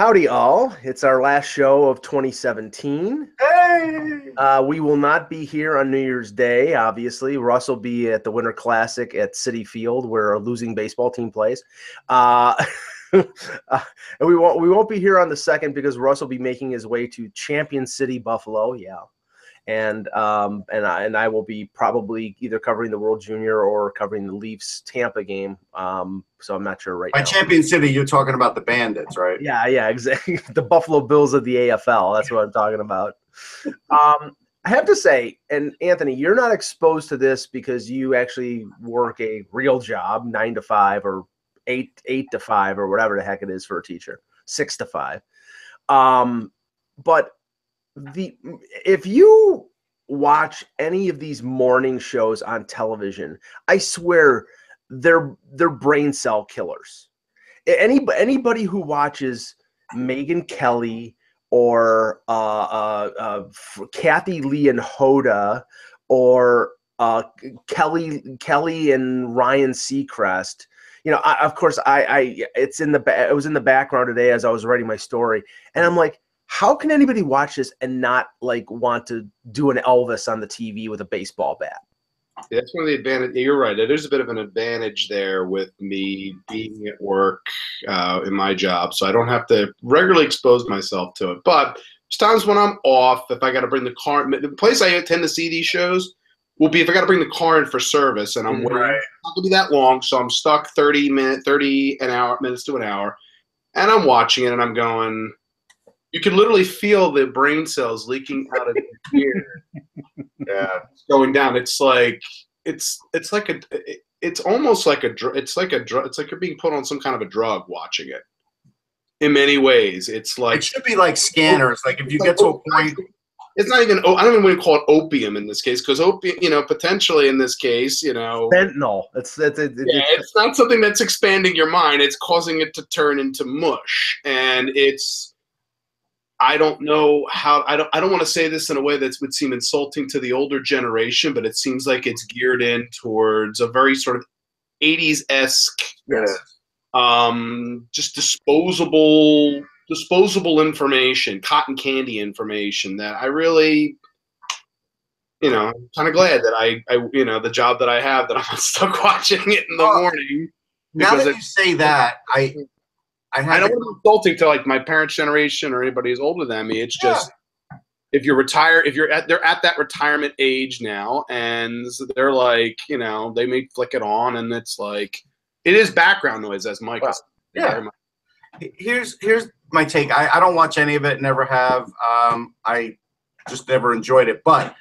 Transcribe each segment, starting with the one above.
Howdy, all. It's our last show of 2017. Hey! Uh, we will not be here on New Year's Day, obviously. Russ will be at the Winter Classic at Citi Field, where a losing baseball team plays. Uh, uh, and we won't, we won't be here on the second because Russ will be making his way to Champion City, Buffalo. Yeah. And um, and I and I will be probably either covering the World Junior or covering the Leafs Tampa game. Um, so I'm not sure right By now. Champion City, you're talking about the Bandits, right? Yeah, yeah, exactly. the Buffalo Bills of the AFL. That's what I'm talking about. Um, I have to say, and Anthony, you're not exposed to this because you actually work a real job, nine to five or eight eight to five or whatever the heck it is for a teacher, six to five. Um, but the if you watch any of these morning shows on television, I swear they're they're brain cell killers. Any anybody who watches Megyn Kelly or uh, uh, uh, Kathie Lee and Hoda or uh, Kelly Kelly and Ryan Seacrest. You know, I, of course, I, I it's in the it was in the background today as I was writing my story, and I'm like, how can anybody watch this and not like want to do an Elvis on the TV with a baseball bat? That's one of the advantage. You're right. There's a bit of an advantage there with me being at work uh, in my job, so I don't have to regularly expose myself to it. But there's times when I'm off, if I got to bring the car, the place I tend to see these shows will be if I got to bring the car in for service, and I'm waiting. Right. It's not gonna be that long, so I'm stuck 30 minute, 30 an hour minutes to an hour, and I'm watching it, and I'm going. You can literally feel the brain cells leaking out of your ear. yeah, it's going down. It's like it's it's like a it- it's almost like a dr- it's like a drug. It's like you're being put on some kind of a drug watching it. In many ways, it's like It should be like scanners. Like if you get to a point, it's not even. oh, I don't even want to call it opium in this case because opium, you know, potentially in this case, you know, Fentanyl. It's it's, it's, yeah, it's not something that's expanding your mind. It's causing it to turn into mush, and it's. I don't know how. I don't. I don't want to say this in a way that would seem insulting to the older generation, but it seems like it's geared in towards a very sort of '80s esque, yes. um, just disposable, disposable information, cotton candy information that I really. You know, I'm kind of glad that I, I, you know, the job that I have that I'm stuck watching it in the Oh, morning. now that it- you say that, I I I don't want to be insulting to like my parents' generation or anybody who's older than me. It's just if you're retired, if you're at they're at that retirement age now, and they're like, you know, they may flick it on, and it's like it is background noise, as Mike Well, yeah. here's here's my take. I, I don't watch any of it, never have. Um, I just never enjoyed it. But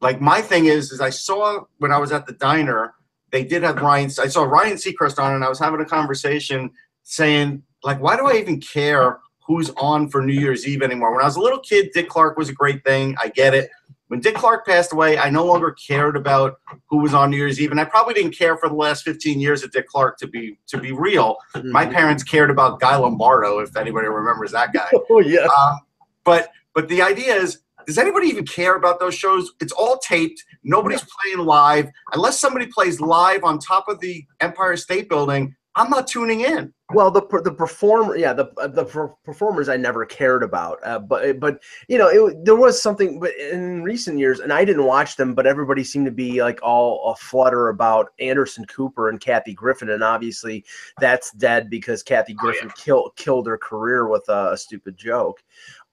like my thing is, is I saw when I was at the diner, they did have Ryan. I saw Ryan Seacrest on, and I was having a conversation saying like, why do I even care who's on for New Year's Eve anymore? When I was a little kid, Dick Clark was a great thing. I get it. When Dick Clark passed away, I no longer cared about who was on New Year's Eve, and I probably didn't care for the last 15 years of Dick Clark to be to be real. My parents cared about Guy Lombardo, if anybody remembers that guy. Oh yeah. Um, but but the idea is, does anybody even care about those shows? It's all taped. Nobody's playing live unless somebody plays live on top of the Empire State Building. I'm not tuning in. Well, the the performer, yeah, the uh, the performers I never cared about, uh, but but you know, it, there was something. But in recent years, and I didn't watch them, but everybody seemed to be like all a flutter about Anderson Cooper and Kathy Griffin, and obviously that's dead because Kathy Griffin killed killed her career with a, a stupid joke.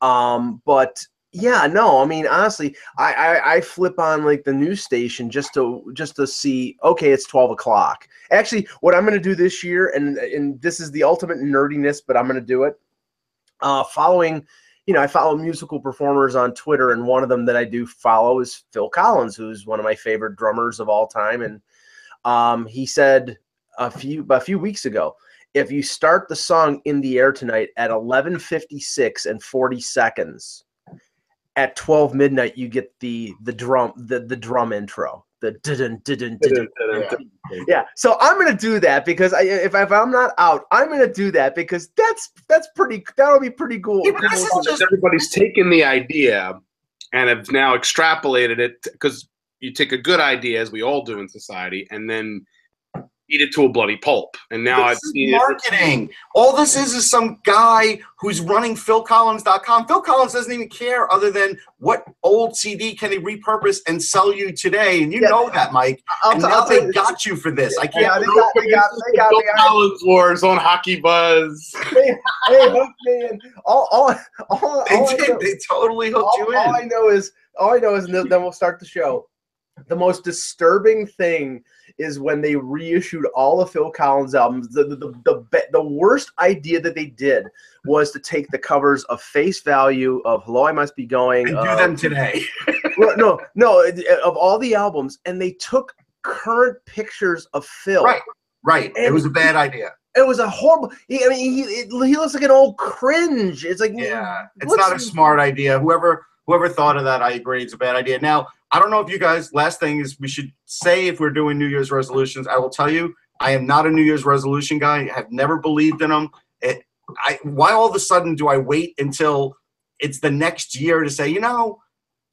Um, but yeah, no, I mean honestly, I, I I flip on like the news station just to just to see. Okay, it's twelve o'clock. Actually, what I'm going to do this year, and and this is the ultimate nerdiness, but I'm going to do it. Uh, following, you know, I follow musical performers on Twitter, and one of them that I do follow is Phil Collins, who's one of my favorite drummers of all time, and um, he said a few a few weeks ago, if you start the song "In the Air Tonight" at 11:56 and 40 seconds, at 12 midnight you get the the drum the the drum intro. The didn't didn't didn't. Yeah. So i'm gonna do that because I, if, if i'm not out i'm gonna do that because that's that's pretty that'll be pretty cool. Yeah, this is just- Everybody's taken the idea and have now extrapolated it because you take a good idea, as we all do in society, and then eat it to a bloody pulp. And now I've This is seen it. marketing. All this is is some guy who's running PhilCollins.com. Phil Collins doesn't even care other than what old CD can he repurpose and sell you today. And you Yeah. know that, Mike. I'll, And t- now I'll they you, got you for this. I can't. Yeah, they got, they got, they got, Bill they got, Collins Wars on Hockey Buzz. hey, hey, look, man, all, all, all, They all did. know- They totally hooked all, you all. I know is all I know is and then then we'll start the show. The most disturbing thing is when they reissued all of Phil Collins albums. The the, the, the, be- the worst idea that they did was to take the covers of Face Value, of Hello I Must Be Going, And do them today. well, no, no, of all the albums, and they took current pictures of Phil. Right. Right. It was a bad idea. It was a horrible. He, I mean, he, it, he looks like an old cringe. It's like Yeah. It's not a smart idea. Whoever whoever thought of that, I agree, it's a bad idea. Now, I don't know if you guys. Last thing is, we should say if we're doing New Year's resolutions. I will tell you, I am not a New Year's resolution guy. I have never believed in them. It, I why all of a sudden do I wait until it's the next year to say, you know,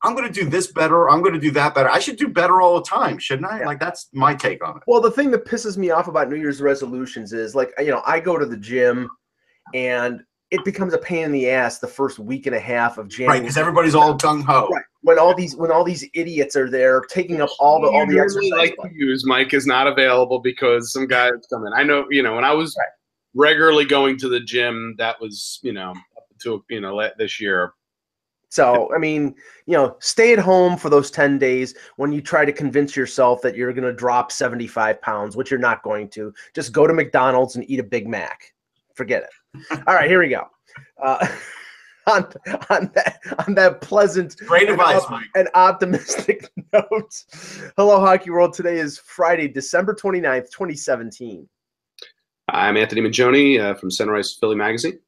I'm going to do this better. I'm going to do that better. I should do better all the time, shouldn't I? Like that's my take on it. Well, the thing that pisses me off about New Year's resolutions is like, you know, I go to the gym and it becomes a pain in the ass the first week and a half of Right, January. because everybody's all gung ho. Right. When all these when all these idiots are there taking up all the all the exercise. like to use Mike is not available because some guys come in. I know, you know, when I was regularly going to the gym, that was, you know, up to you know this year. So, I mean, you know, stay at home for those 10 days when you try to convince yourself that you're going to drop 75 pounds, which you're not going to. Just go to McDonald's and eat a Big Mac. Forget it. All right, here we go. Uh, on, on, that, on that pleasant Great and advice, op- Mike. and optimistic note, Hello Hockey World today is Friday, December 29th, 2017. I'm Anthony Majoni uh, from Sunrise Philly Magazine.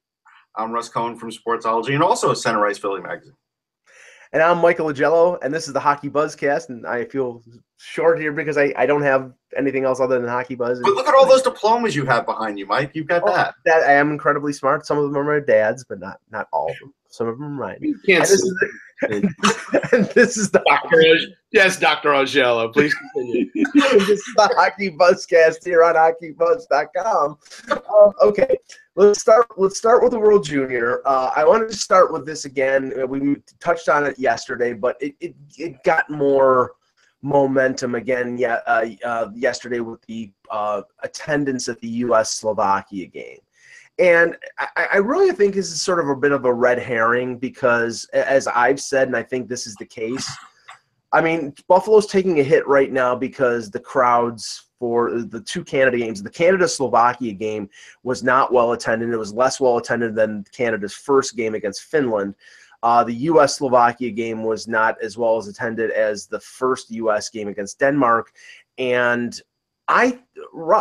I'm Russ Cohen from Sportsology and also Center Ice Philly Magazine. And I'm Michael Augello, and this is the Hockey Buzzcast. And I feel short here because I, I don't have anything else other than Hockey Buzz. But look at all those diplomas you have behind you, Mike. You've got Oh, that. that I am incredibly smart. Some of them are my dad's, but not not all of them. Some of them are mine. You can't And this see is the, and this is the yes, Dr. Augello. Please continue. this is the Hockey Buzzcast here on HockeyBuzz.com. Um, okay, let's start. Let's start with the World Junior. Uh, I wanted to start with this again. Uh, We touched on it yesterday, but it it, it got more momentum again. Yeah, uh, uh, yesterday with the uh, attendance at the U.S. Slovakia game. And I, I really think this is sort of a bit of a red herring because, as I've said, and I think this is the case, I mean, Buffalo's taking a hit right now because the crowds for the two Canada games, the Canada Slovakia game was not well attended. It was less well attended than Canada's first game against Finland. Uh, the U.S. Slovakia game was not as well as attended as the first U.S. game against Denmark. And I,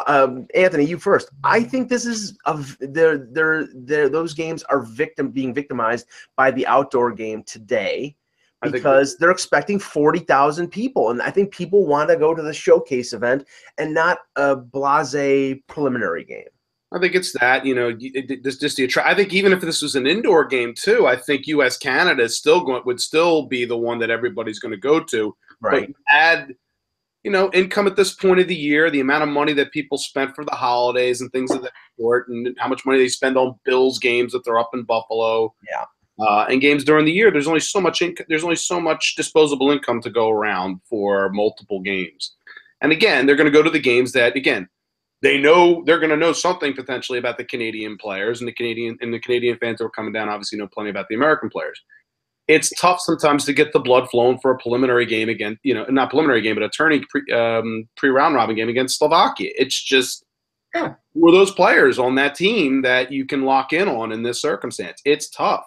um, Anthony, you first. I think this is of they're, they're, they're, those games are victim being victimized by the outdoor game today because they're expecting 40,000 people. And I think people want to go to the showcase event and not a blase preliminary game. I think it's that you know this just the I think even if this was an indoor game too, I think U.S. Canada is still going would still be the one that everybody's going to go to. But add, you know, income at this point of the year, the amount of money that people spent for the holidays and things of that sort, and how much money they spend on Bills games that they're up in Buffalo. Yeah. Uh, and games during the year, there's only so much inc- there's only so much disposable income to go around for multiple games. And again, they're going to go to the games that again they know they're going to know something potentially about the Canadian players and the Canadian and the Canadian fans that were coming down. Obviously, know plenty about the American players. It's tough sometimes to get the blood flowing for a preliminary game again. You know, not preliminary game, but a turning pre, um, pre round robin game against Slovakia. It's just Yeah. were those players on that team that you can lock in on in this circumstance. It's tough,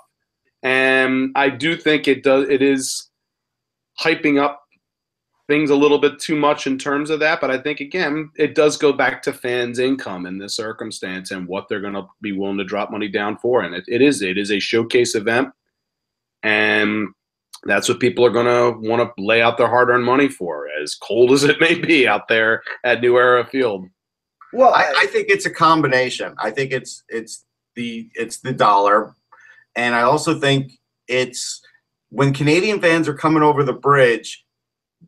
and I do think it does. It is hyping up things a little bit too much in terms of that. But I think again, it does go back to fans' income in this circumstance and what they're going to be willing to drop money down for. And it, it is it is a showcase event, and that's what people are going to want to lay out their hard-earned money for, as cold as it may be out there at New Era Field. Well, I, I think it's a combination. I think it's it's the it's the dollar, and I also think it's when Canadian fans are coming over the bridge,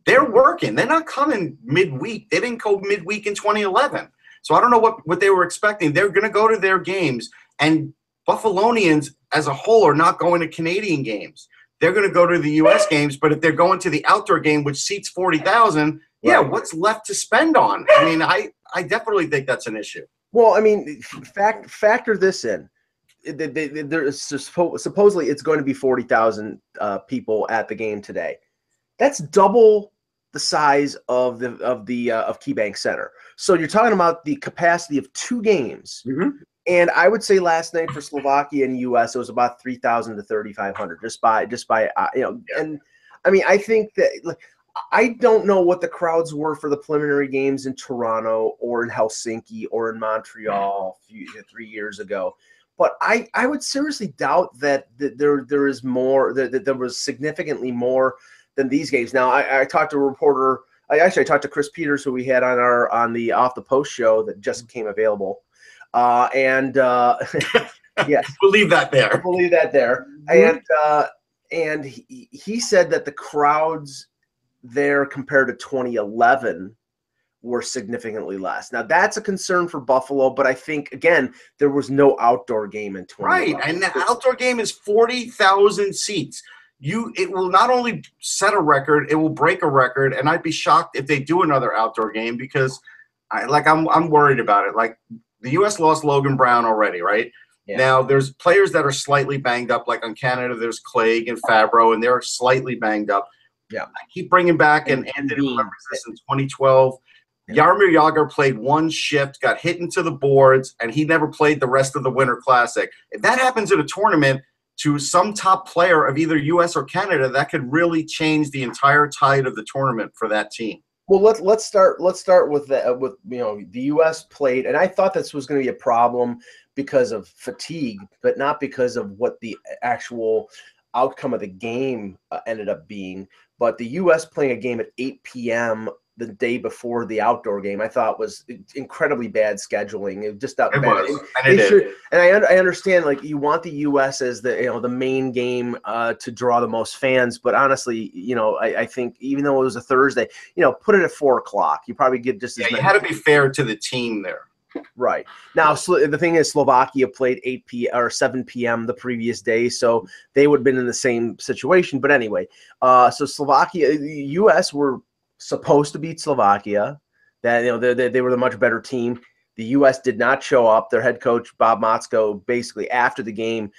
they're working. They're not coming midweek. They didn't go midweek in 2011. So I don't know what, what they were expecting. They're going to go to their games, and Buffalonians as a whole are not going to Canadian games. They're going to go to the U.S. games, but if they're going to the outdoor game, which seats 40,000, yeah, what's left to spend on? I mean, I, I definitely think that's an issue. Well, I mean, fact factor this in. They, they, there's supposedly it's going to be forty thousand uh, people at the game today. That's double the size of the of the uh, of KeyBank Center. So you're talking about the capacity of two games. Mm-hmm. And I would say last night for Slovakia and US, it was about three thousand to thirty five hundred, just by just by uh, you know. And I mean, I think that like I don't know what the crowds were for the preliminary games in Toronto or in Helsinki or in Montreal few, three years ago. But I, I would seriously doubt that, that there there is more that, that there was significantly more than these games. Now I, I talked to a reporter. I actually I talked to Chris Peters, who we had on our on the off the post show that just became available, uh, and uh, yes, we'll leave that there. We'll leave that there, and uh, and he, he said that the crowds there compared to 2011 were significantly less. Now that's a concern for Buffalo, but I think again there was no outdoor game in 20. Right, and the outdoor game is 40,000 seats. You it will not only set a record, it will break a record, and I'd be shocked if they do another outdoor game because I like I'm I'm worried about it. Like the US lost Logan Brown already, right? Yeah. Now there's players that are slightly banged up, like on Canada, there's Clague and Fabbro and they're slightly banged up. Yeah. I keep bringing back, and, and Anthony remembers this in 2012. Yeah. Jaromir Jagr played one shift, got hit into the boards, and he never played the rest of the Winter Classic. If that happens in a tournament to some top player of either U.S. or Canada, that could really change the entire tide of the tournament for that team. Well, let's let's start let's start with the with you know the U.S. played, and I thought this was going to be a problem because of fatigue, but not because of what the actual outcome of the game uh, ended up being. But the U.S. playing a game at 8 p.m. the day before the outdoor game, I thought was incredibly bad scheduling. It just that it bad. Was. And, it should, and I, I understand like you want the U.S. as the you know the main game uh, to draw the most fans, but honestly, you know, I, I, think even though it was a Thursday, you know, put it at four o'clock. You probably get just yeah. you had to be fair to the team there. Right now, the thing is, Slovakia played 8 p or 7 p.m. the previous day, so they would have been in the same situation. But anyway, uh, so Slovakia, U.S. were supposed to beat Slovakia. That you know they, they were the much better team. The U.S. did not show up. Their head coach Bob Motzko basically after the game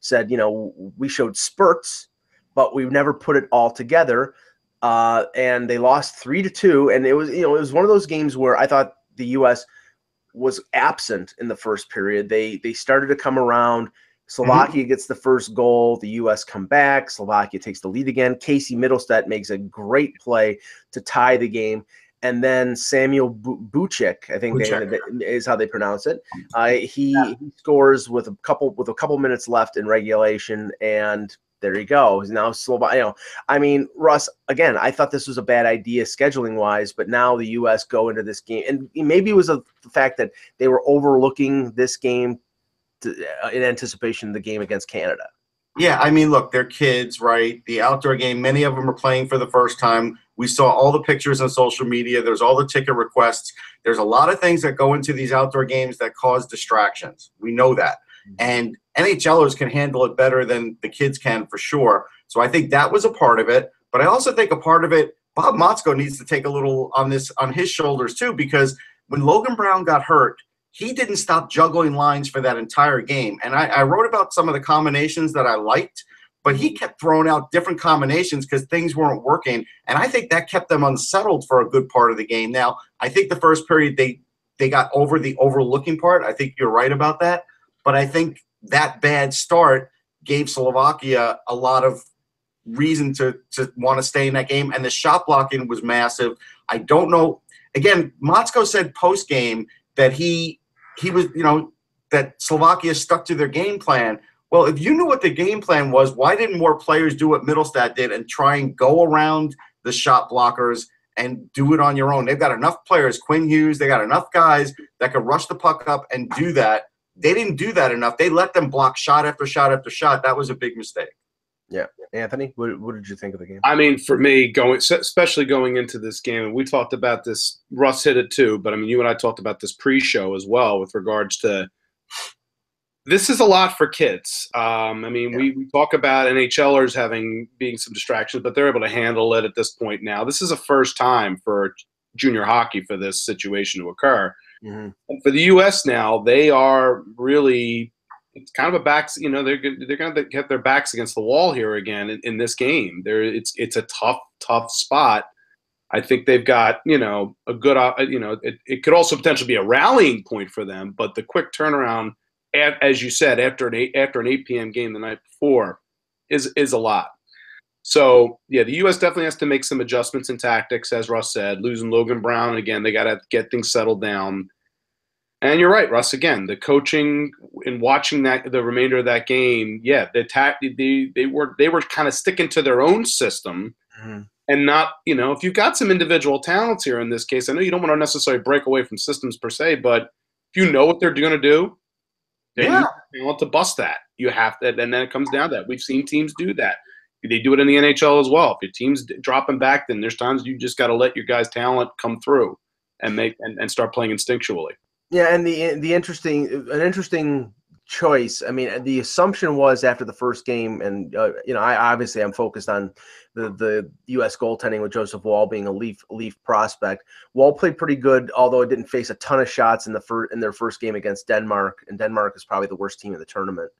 said, you know, we showed spurts, but we never put it all together. Uh, and they lost three to two, and it was you know it was one of those games where I thought the U.S was absent in the first period. They they started to come around. Slovakia mm-hmm. gets the first goal. The U.S. come back. Slovakia takes the lead again. Casey Mittelstadt makes a great play to tie the game. And then Samuel Bucek, I think is how they pronounce it. Uh, he, yeah. he scores with a couple with a couple minutes left in regulation, and there you go. Now Slovak, you know, I mean, Russ, again, I thought this was a bad idea scheduling wise, but now the U.S. go into this game, and maybe it was a, the fact that they were overlooking this game in anticipation of the game against Canada. Yeah, I mean, look, they're kids, right? The outdoor game, many of them are playing for the first time. We saw all the pictures on social media. There's all the ticket requests. There's a lot of things that go into these outdoor games that cause distractions. We know that. Mm-hmm. And NHLers can handle it better than the kids can for sure. So I think that was a part of it. But I also think a part of it, Bob Motzko needs to take a little on this on his shoulders too, because when Logan Brown got hurt, he didn't stop juggling lines for that entire game. And I, I wrote about some of the combinations that I liked, but he kept throwing out different combinations because things weren't working. And I think that kept them unsettled for a good part of the game. Now, I think the first period they they got over the overlooking part. I think you're right about that. But I think that bad start gave Slovakia a lot of reason to to want to stay in that game. And the shot blocking was massive. I don't know. Again, Motzko said post game that he he was you know that Slovakia stuck to their game plan. Well, if you knew what the game plan was, why didn't more players do what Mittelstadt did and try and go around the shot blockers and do it on your own? They've got enough players, Quinn Hughes, they got enough guys that could rush the puck up and do that they didn't do that enough. They let them block shot after shot after shot. That was a big mistake. Anthony, what, what did you think of the game? I mean, for me, going especially going into this game, and we talked about this. Russ hit it too, but I mean, you and I talked about this pre-show as well with regards to. This is a lot for kids. Um, I mean, Yeah. we, we talk about NHLers having being some distractions, but they're able to handle it at this point now. This is a first time for junior hockey for this situation to occur. Mhm. And for the U.S. now, they are really it's kind of a backs. You know, they're they're going to get their backs against the wall here again in, in this game. There, it's it's a tough tough spot. I think they've got you know a good you know it, it could also potentially be a rallying point for them, but the quick turnaround, as you said, after an eight after an eight p.m. game the night before, is is a lot. So yeah, the U.S. definitely has to make some adjustments in tactics, as Russ said. Losing Logan Brown again, they got to get things settled down. And you're right, Russ. Again, the coaching and watching that the remainder of that game, yeah, the attack they they were they were kind of sticking to their own system Mhm. and not you know if you've got some individual talents here in this case, I know you don't want to necessarily break away from systems per se, but if you know what they're going to do, then Yeah. you want to bust that. You have to, and then it comes down to that. We've seen teams do that. They do it in the NHL as well. If your team's dropping back, then there's times you just got to let your guys' talent come through and make and, and start playing instinctually. Yeah, and the the interesting an interesting choice. I mean, the assumption was after the first game, and uh, you know, I obviously I'm focused on the the U.S. goaltending with Joseph Woll being a Leaf Leaf prospect. Woll played pretty good, although it didn't face a ton of shots in the first in their first game against Denmark, and Denmark is probably the worst team in the tournament.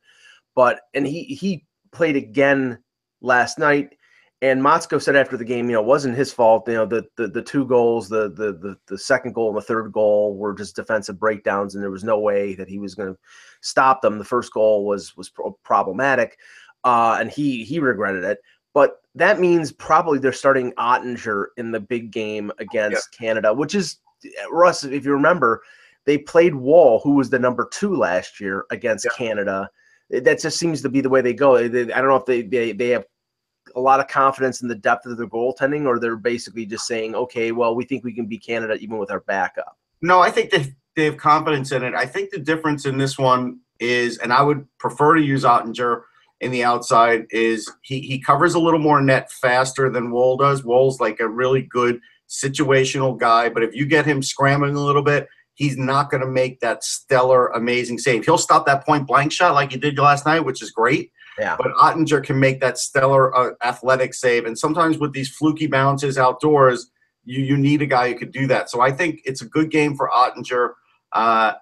But and he he played again last night. And Motzko said after the game, you know, it wasn't his fault. You know, the the, the two goals, the, the the the second goal and the third goal were just defensive breakdowns, and there was no way that he was going to stop them. The first goal was was pro- problematic, uh, and he he regretted it. But that means probably they're starting Oettinger in the big game against Canada, which is Russ. If you remember, they played Woll, who was the number two last year against Yeah. Canada. That just seems to be the way they go. I don't know if they, they they have a lot of confidence in the depth of their goaltending, or they're basically just saying, okay, well, we think we can beat Canada even with our backup. No, I think they they have confidence in it. I think the difference in this one is, and I would prefer to use Oettinger in the outside, is he he covers a little more net faster than Woll does. Woll's like a really good situational guy, but if you get him scrambling a little bit, he's not going to make that stellar, amazing save. He'll stop that point blank shot like he did last night, which is great. Yeah. But Oettinger can make that stellar uh, athletic save, and sometimes with these fluky bounces outdoors, you you need a guy who could do that. So I think it's a good game for Oettinger. Uh,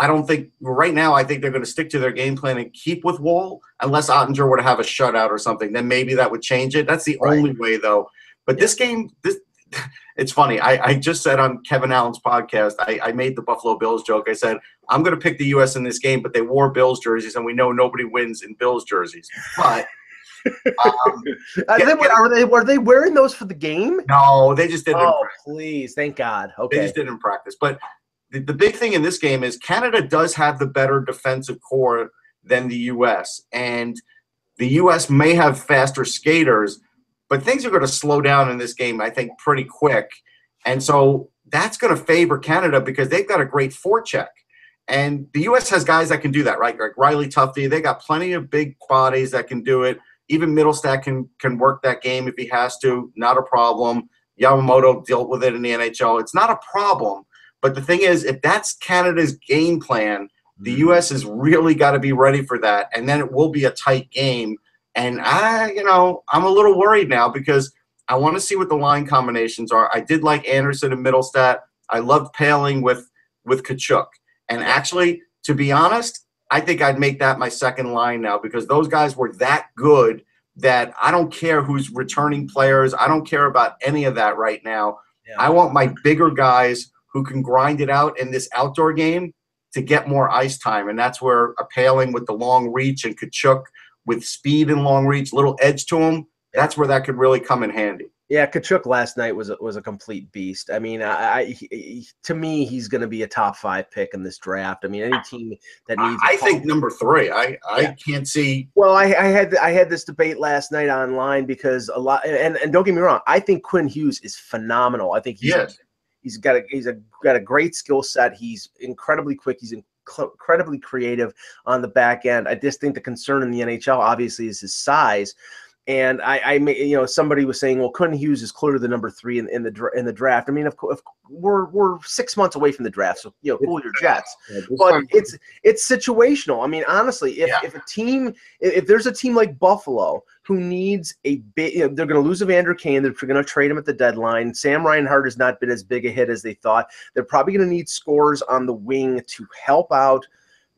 I don't think right now. I think they're going to stick to their game plan and keep with Woll, unless Oettinger were to have a shutout or something. Then maybe that would change it. That's the Right. only way, though. But this game, this it's funny. I, I just said on Kevin Allen's podcast, I, I made the Buffalo Bills joke. I said I'm going to pick the U.S. in this game, but they wore Bills jerseys, and we know nobody wins in Bills jerseys. But um, Are, Yeah, they, yeah. are they were they wearing those for the game? no, they just didn't. Oh, please, thank God. Okay, They just didn't practice. But the, the big thing in this game is Canada does have the better defensive core than the U.S. And the U.S. may have faster skaters, but things are going to slow down in this game, I think, pretty quick. And so that's going to favor Canada because they've got a great forecheck. And the U.S. has guys that can do that, right? Like Riley Tufte. They got plenty of big bodies that can do it. Even Mittelstadt can can work that game if he has to. Not a problem. Yamamoto dealt with it in the NHL. It's not a problem. But the thing is, if that's Canada's game plan, the mm. U.S. has really got to be ready for that, and then it will be a tight game. And I, you know, I'm a little worried now because I want to see what the line combinations are. I did like Anderson and Mittelstadt. I loved Poehling with with Tkachuk. And actually, to be honest, I think I'd make that my second line now because those guys were that good that I don't care who's returning players. I don't care about any of that right now. Yeah. I want my bigger guys who can grind it out in this outdoor game to get more ice time. And that's where a Poehling with the long reach and Tkachuk with speed and long reach, little edge to him, that's where that could really come in handy. Yeah, Tkachuk last night was a, was a complete beast. I mean, I, I he- to me he's going to be a top five pick in this draft. I mean, any team that I, needs. a I think number three. I, I Yeah. can't see. Well, I, I had I had this debate last night online because a lot and, and don't get me wrong, I think Quinn Hughes is phenomenal. I think he's Yes. he's got a he's a got a great skill set. He's incredibly quick. He's cl- incredibly creative on the back end. I just think the concern in the NHL obviously is his size. And I, I may, you know, somebody was saying, well, Quinn Hughes is clearly the number three in, in the in the draft. I mean, of course, we're we're six months away from the draft, so you know, cool your jets. But it's it's situational. I mean, honestly, if, Yeah. if a team, if, if there's a team like Buffalo who needs a big, you know, they're going to lose Evander Kane. They're going to trade him at the deadline. Sam Reinhart has not been as big a hit as they thought. They're probably going to need scores on the wing to help out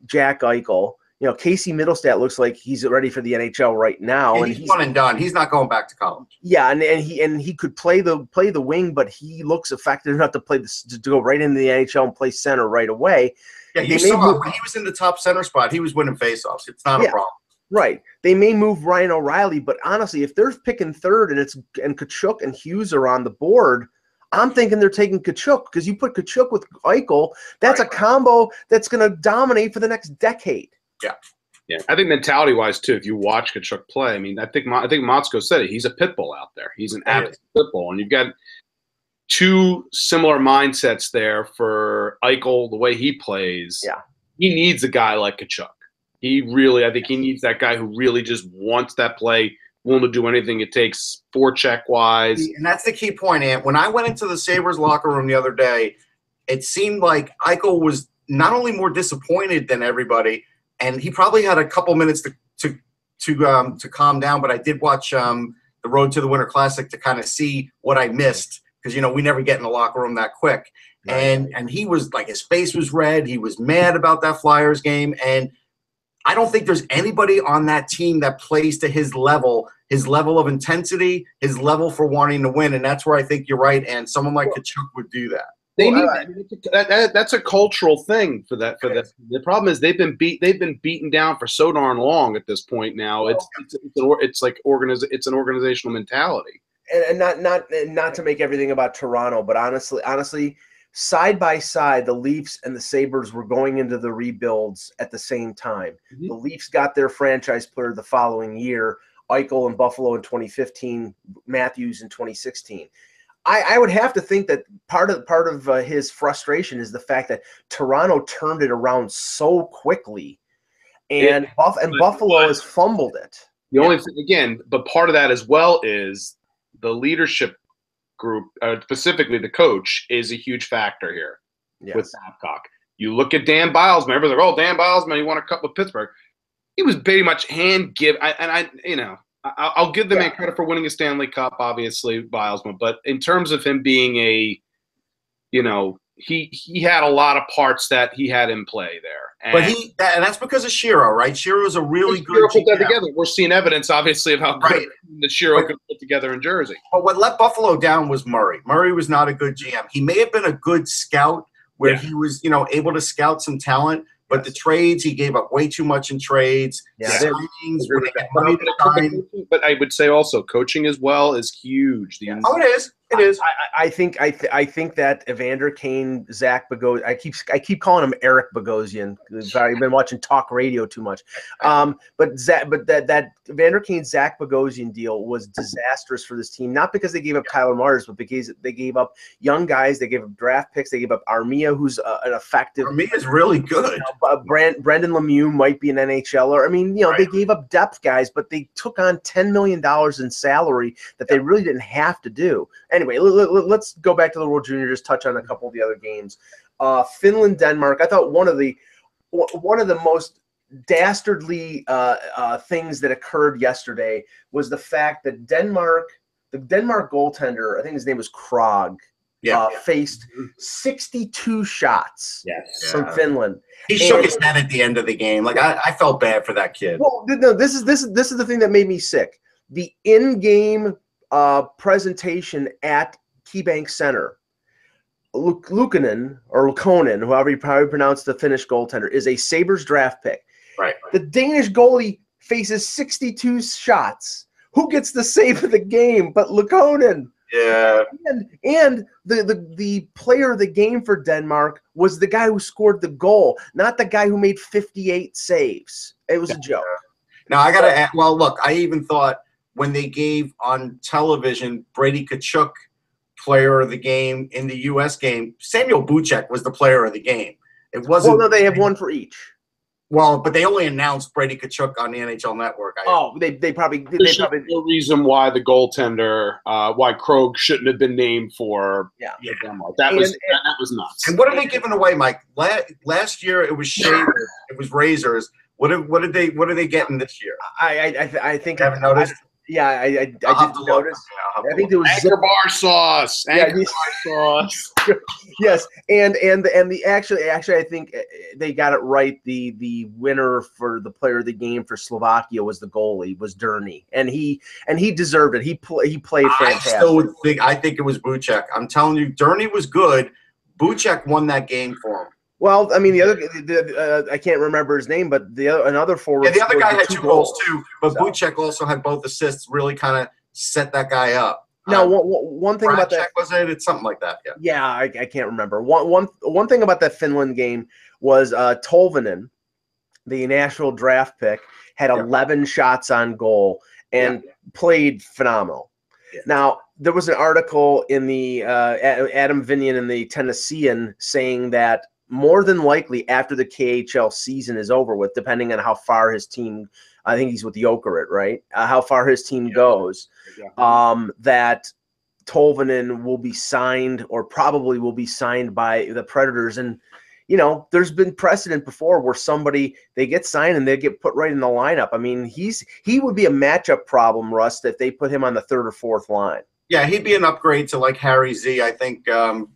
Jack Eichel. You know, Casey Mittelstadt looks like he's ready for the NHL right now, And and he's one and done. He's not going back to college. yeah, and, and he and he could play the play the wing, but he looks effective enough to play this to go right into the NHL and play center right away. Yeah, you saw move- when he was in the top center spot, he was winning faceoffs. It's not Yeah. a problem. Right. They may move Ryan O'Reilly, but honestly, if they're picking third and it's and Tkachuk and Hughes are on the board, I'm thinking they're taking Tkachuk because you put Tkachuk with Eichel, that's Right. a combo that's going to dominate for the next decade. Yeah, Yeah, I think mentality wise too. If you watch Tkachuk play, I mean, I think Mo- I think Motzko said it. He's a pit bull out there. He's an He absolute pit bull, and you've got two similar mindsets there for Eichel. The way he plays, Yeah. he needs a guy like Tkachuk. He really, I think, he needs that guy who really just wants that play, willing to do anything it takes, forecheck wise. And that's the key point, Ant. When I went into the Sabres locker room the other day, it seemed like Eichel was not only more disappointed than everybody, and he probably had a couple minutes to to to um, to calm down. But I did watch um, the Road to the Winter Classic to kind of see what I missed because you know we never get in the locker room that quick. And and he was like his face was red. He was mad about that Flyers game, and I don't think there's anybody on that team that plays to his level, his level of intensity, his level for wanting to win. And that's where I think you're right. And someone like Tkachuk would do that. They Well, need I- that, that, that's a cultural thing for that. For that, the problem is they've been beat. They've been beaten down for so darn long at this point. Now it's it's it's, an, it's like organiz, It's an organizational mentality. and, and not not and not to make everything about Toronto, but honestly, honestly, side by side, the Leafs and the Sabres were going into the rebuilds at the same time. Mhm. The Leafs got their franchise player the following year, Eichel in Buffalo in 2015, Matthews in 2016. I, I would have to think that part of part of uh, his frustration is the fact that Toronto turned it around so quickly, and Buff and but- Buffalo but- has fumbled it. The only thing, again, but part of that as well is the leadership group, uh, specifically the coach, is a huge factor here Yes. with Babcock. You look at Dan Biles, remember like, oh, Dan Biles, man, he won a cup with Pittsburgh. He was pretty much hand give, I, and I, you know, I, I'll give the man credit for winning a Stanley Cup, obviously, Biles, but in terms of him being a, you know, he he had a lot of parts that he had in play there. And But he, that, and that's because of Shero, right? Shero is a really Shero good put that together. We're seeing evidence, obviously, of how good Right. the Shero But- could put together in Jersey. But what let Buffalo down was Murray. Murray was not a good GM. He may have been a good scout where Yeah. he was, you know, able to scout some talent, but the trades, he gave up way too much in trades. Yeah, signings, when they get money to But, but I would say also coaching as well is huge. The Oh, it is. It is. I, I I think I th- I think that Evander Kane, Zach Bogosian, I keep I keep calling him Eric Bogosian. I've been watching talk radio too much. Um, but Zach, but that that Evander Kane Zach Bogosian deal was disastrous for this team. Not because they gave up Tyler Myers, but because they gave up young guys. They gave up draft picks. They gave up Armia, who's uh, an effective. It's really good. Uh, Brand, Brendan Lemieux might be an NHLer. I mean, you know, they gave up depth guys, but they took on ten million dollars in salary that they really didn't have to do. Anyway, let, let, us go back to the World Junior. Just touch on a couple of the other games. Uh, Finland, Denmark. I thought one of the one of the most dastardly uh, uh, things that occurred yesterday was the fact that Denmark, the Denmark goaltender, I think his name was Krog, Yeah. uh, faced 62 shots yes. from Yeah. Finland. He shook his head at the end of the game. Like I, I felt bad for that kid. Well, no, this is this is this is the thing that made me sick. The in-game uh, presentation at KeyBank Center, Luk- Lukanen or Luukkonen, however you probably pronounce the Finnish goaltender, is a Sabres draft pick. Right. The Danish goalie faces 62 shots. Who gets the save of the game but Luukkonen? Yeah. And and the, the the player of the game for Denmark was the guy who scored the goal, not the guy who made 58 saves. It was a joke. Now I gotta. add- Well, look, I even thought when they gave on television Brady Tkachuk player of the game in the U.S. game, Samuel Bucek was the player of the game, It wasn't. Well, no, they have one for each. Well, but they only announced Brady Tkachuk on the NHL Network. I, Oh, they they probably they There's probably no reason why the goaltender, uh, why Krog shouldn't have been named for Yeah. the Denmark. That was And- that, that was nuts. And what are they giving away, Mike? La- last year it was shavers, it was razors. What did, what did they what are they getting this year? I I I, think I haven't noticed? Yeah, I I, I'll I have did to look. notice. Yeah, I'll have I to think look. there was Anchor bar sauce. Yeah, Anchor you- bar sauce. yes, and and and the actually actually I think uh, they got it right. The the winner for the player of the game for Slovakia was the goalie was Derny, and he and he deserved it. He pl- he played I still would think I think it was Bucek. I'm telling you, Derny was good. Bucek won that game for him. Well, I mean the other the, uh, I can't remember his name, but the other another forward. Yeah, the other guy had two goals too, but So- Bucek also had both assists. Really, kind of set that guy up. Now, one one, one thing about that. Was it? It's something like that. Yeah. Yeah, I, I can't remember. One one one thing about that Finland game was uh Tolvanen, the national draft pick, had Yeah. 11 shots on goal and played phenomenal. Yeah. Now, there was an article in the uh, Adam Vingan in the Tennessean saying that more than likely after the KHL season is over with, depending on how far his team, I think he's with Jokerit, right? Uh, how far his team Yeah. goes, um, that Tolvanen will be signed or probably will be signed by the Predators. And, you know, there's been precedent before where somebody they get signed and they get put right in the lineup. I mean, he's he would be a matchup problem, Russ, if they put him on the third or fourth line. Yeah, he'd be an upgrade to like Harry Z. I think um,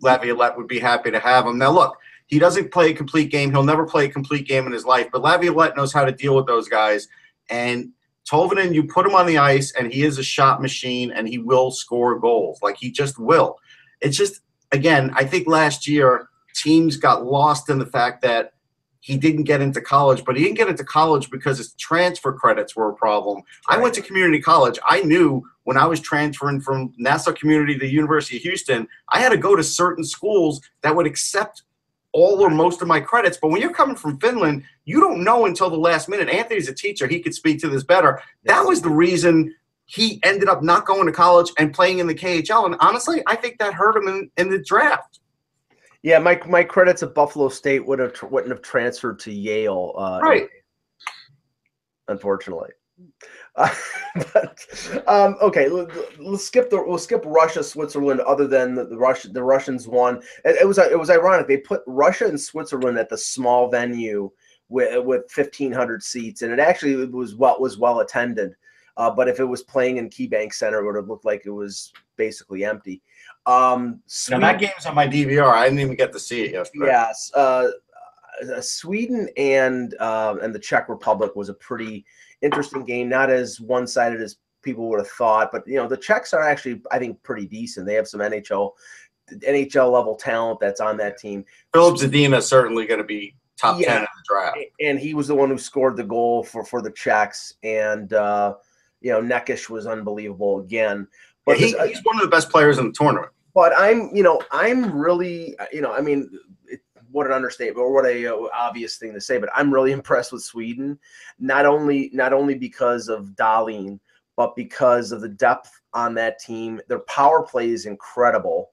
Laviolette would be happy to have him. Now, look, he doesn't play a complete game. He'll never play a complete game in his life, but Laviolette knows how to deal with those guys. And Tolvanen, you put him on the ice, and he is a shot machine, and he will score goals. Like he just will. It's just again, I think last year teams got lost in the fact that he didn't get into college, but he didn't get into college because his transfer credits were a problem. I went to community college. I knew when I was transferring from Nassau Community to the University of Houston, I had to go to certain schools that would accept all or most of my credits. But when you're coming from Finland, you don't know until the last minute. Anthony's a teacher, he could speak to this better. That was the reason he ended up not going to college and playing in the KHL. And honestly, I think that hurt him in, in the draft. Yeah, my my credits at Buffalo State would have wouldn't have transferred to Yale, uh, Right. Unfortunately, uh, but um, okay, let's skip the we'll skip Russia, Switzerland. Other than the, the Russian, the Russians won. It, it was it was ironic. They put Russia and Switzerland at the small venue with with fifteen hundred seats, and it actually was what was well attended. Uh, but if it was playing in KeyBank Center, it would have looked like it was basically empty. Um, Now, Sweden- that game's on my DVR. I didn't even get to see it yesterday. Yes, uh, uh, Sweden and uh, and the Czech Republic was a pretty interesting game. Not as one sided as people would have thought, but you know the Czechs are actually I think pretty decent. They have some NHL NHL level talent that's on that team, Filip Zadina is certainly going to be top Yeah. 10 in the draft. and he was the one who scored the goal for for the Czechs. And uh, you know Nekish was unbelievable again. But he, this- he's one of the best players in the tournament. but I'm, you know, I'm really, you know, I mean, it, what an understatement or what a uh, obvious thing to say, but I'm really impressed with Sweden, not only not only because of Dahlin, but because of the depth on that team. Their power play is incredible.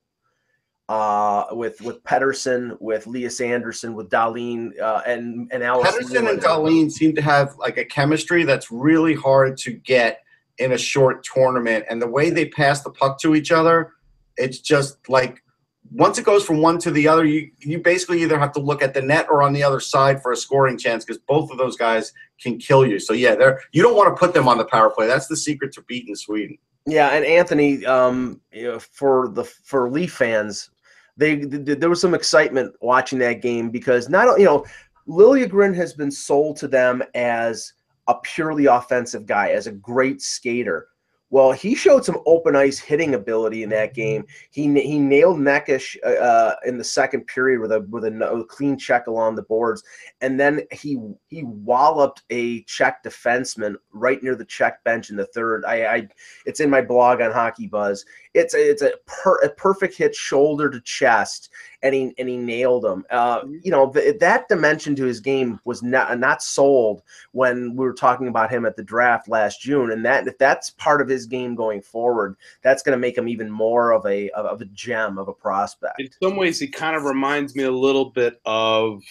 Uh, with with Pettersson, with Elias Anderson, with Dahlin, uh, and and Alice. Pettersson and Dahlin seem to have like a chemistry that's really hard to get in a short tournament. And the way they pass the puck to each other, it's just like once it goes from one to the other, you you basically either have to look at the net or on the other side for a scoring chance because both of those guys can kill you. So yeah, they're you don't want to put them on the power play. That's the secret to beating Sweden. Yeah, and Anthony, um, you know, for the for Leaf fans, they th- th- there was some excitement watching that game because not you know, Liljegren has been sold to them as a purely offensive guy, as a great skater. Well, he showed some open ice hitting ability in that game. He he nailed Nekish uh, uh, in the second period with a with a, no- clean check along the boards, and then he he walloped a Czech defenseman right near the Czech bench in the third. I, I it's in my blog on Hockey Buzz. It's a, it's a, per, a perfect hit shoulder to chest, and he and he nailed him. Uh, Mm-hmm. you know th- that dimension to his game was not not sold when we were talking about him at the draft last June, and that if that's part of his game going forward, that's going to make him even more of a of, a gem of a prospect. In some ways, he kind of reminds me a little bit of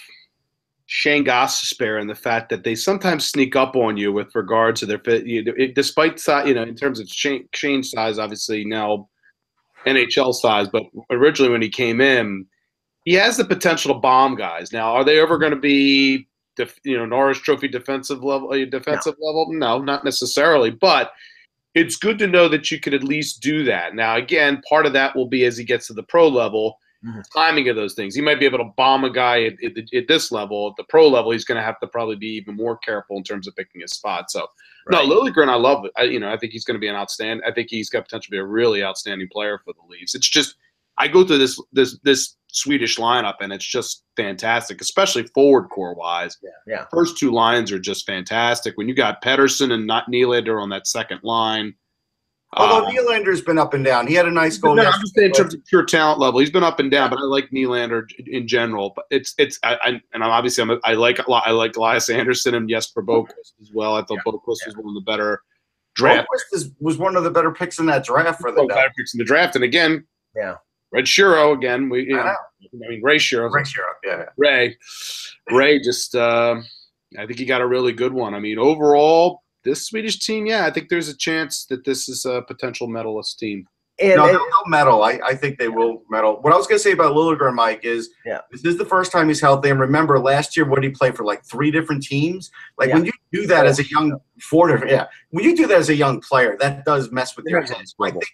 Shane Gostisbehere in the fact that they sometimes sneak up on you with regards to their fit. You know, it, despite you know, in terms of Shane, Shane's size, obviously now NHL size, but originally when he came in, he has the potential to bomb guys. Now, are they ever going to be, def, you know, Norris Trophy defensive level? uh, Defensive level? No, not necessarily, but. It's good to know that you could at least do that. Now, again, part of that will be as he gets to the pro level, Mhm. timing of those things. He might be able to bomb a guy at, at, at this level. At the pro level, he's going to have to probably be even more careful in terms of picking his spot. So, Right. no, Liljegren, I love it. I, you know, I think he's going to be an outstanding. I think he's got potential to be a really outstanding player for the Leafs. It's just I go through this this this Swedish lineup, and it's just fantastic, especially forward core wise. Yeah, yeah. First two lines are just fantastic. When you got Pettersson and not Nylander on that second line. Although uh, Nylander's been up and down. He had a nice goal. no, I'm just saying in terms of pure talent level. He's been up and down, but I like Nylander in general. But it's it's I, I and I'm obviously I'm a, I like a lot- I like Elias Anderson and Jesper Boqvist as well. I thought Yeah, Boqvist was one of the better draft Boqvist is, was one of the better picks in that draft for the oh, better picks in the draft. And again, Yeah. Red Shero again. We you I know, know. I mean Ray Shero, Rick Sherrick, yeah. Ray, Ray just uh, I think he got a really good one. I mean overall. This Swedish team, yeah, I think there's a chance that this is a potential medalist team. And, no, and- they'll, they'll medal. I, I think they will medal. What I was going to say about Liljegren, Mike, is Yeah. this is the first time he's healthy. And remember, last year, what did he play for? Like three different teams. Like Yeah. when you do that as a young four different, yeah, when you do that as a young player, that does mess with your Yeah. head. I think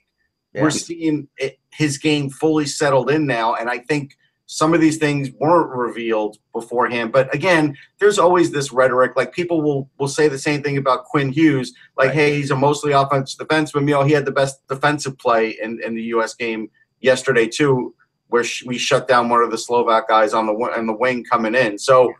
Yeah. we're seeing it, his game fully settled in now, and I think some of these things weren't revealed beforehand. But again, there's always this rhetoric. Like people will will say the same thing about Quinn Hughes. Like, Right. hey, he's a mostly offensive defenseman. You know, he had the best defensive play in, in the U.S. game yesterday too, where sh- we shut down one of the Slovak guys on the wi- on the wing coming in. So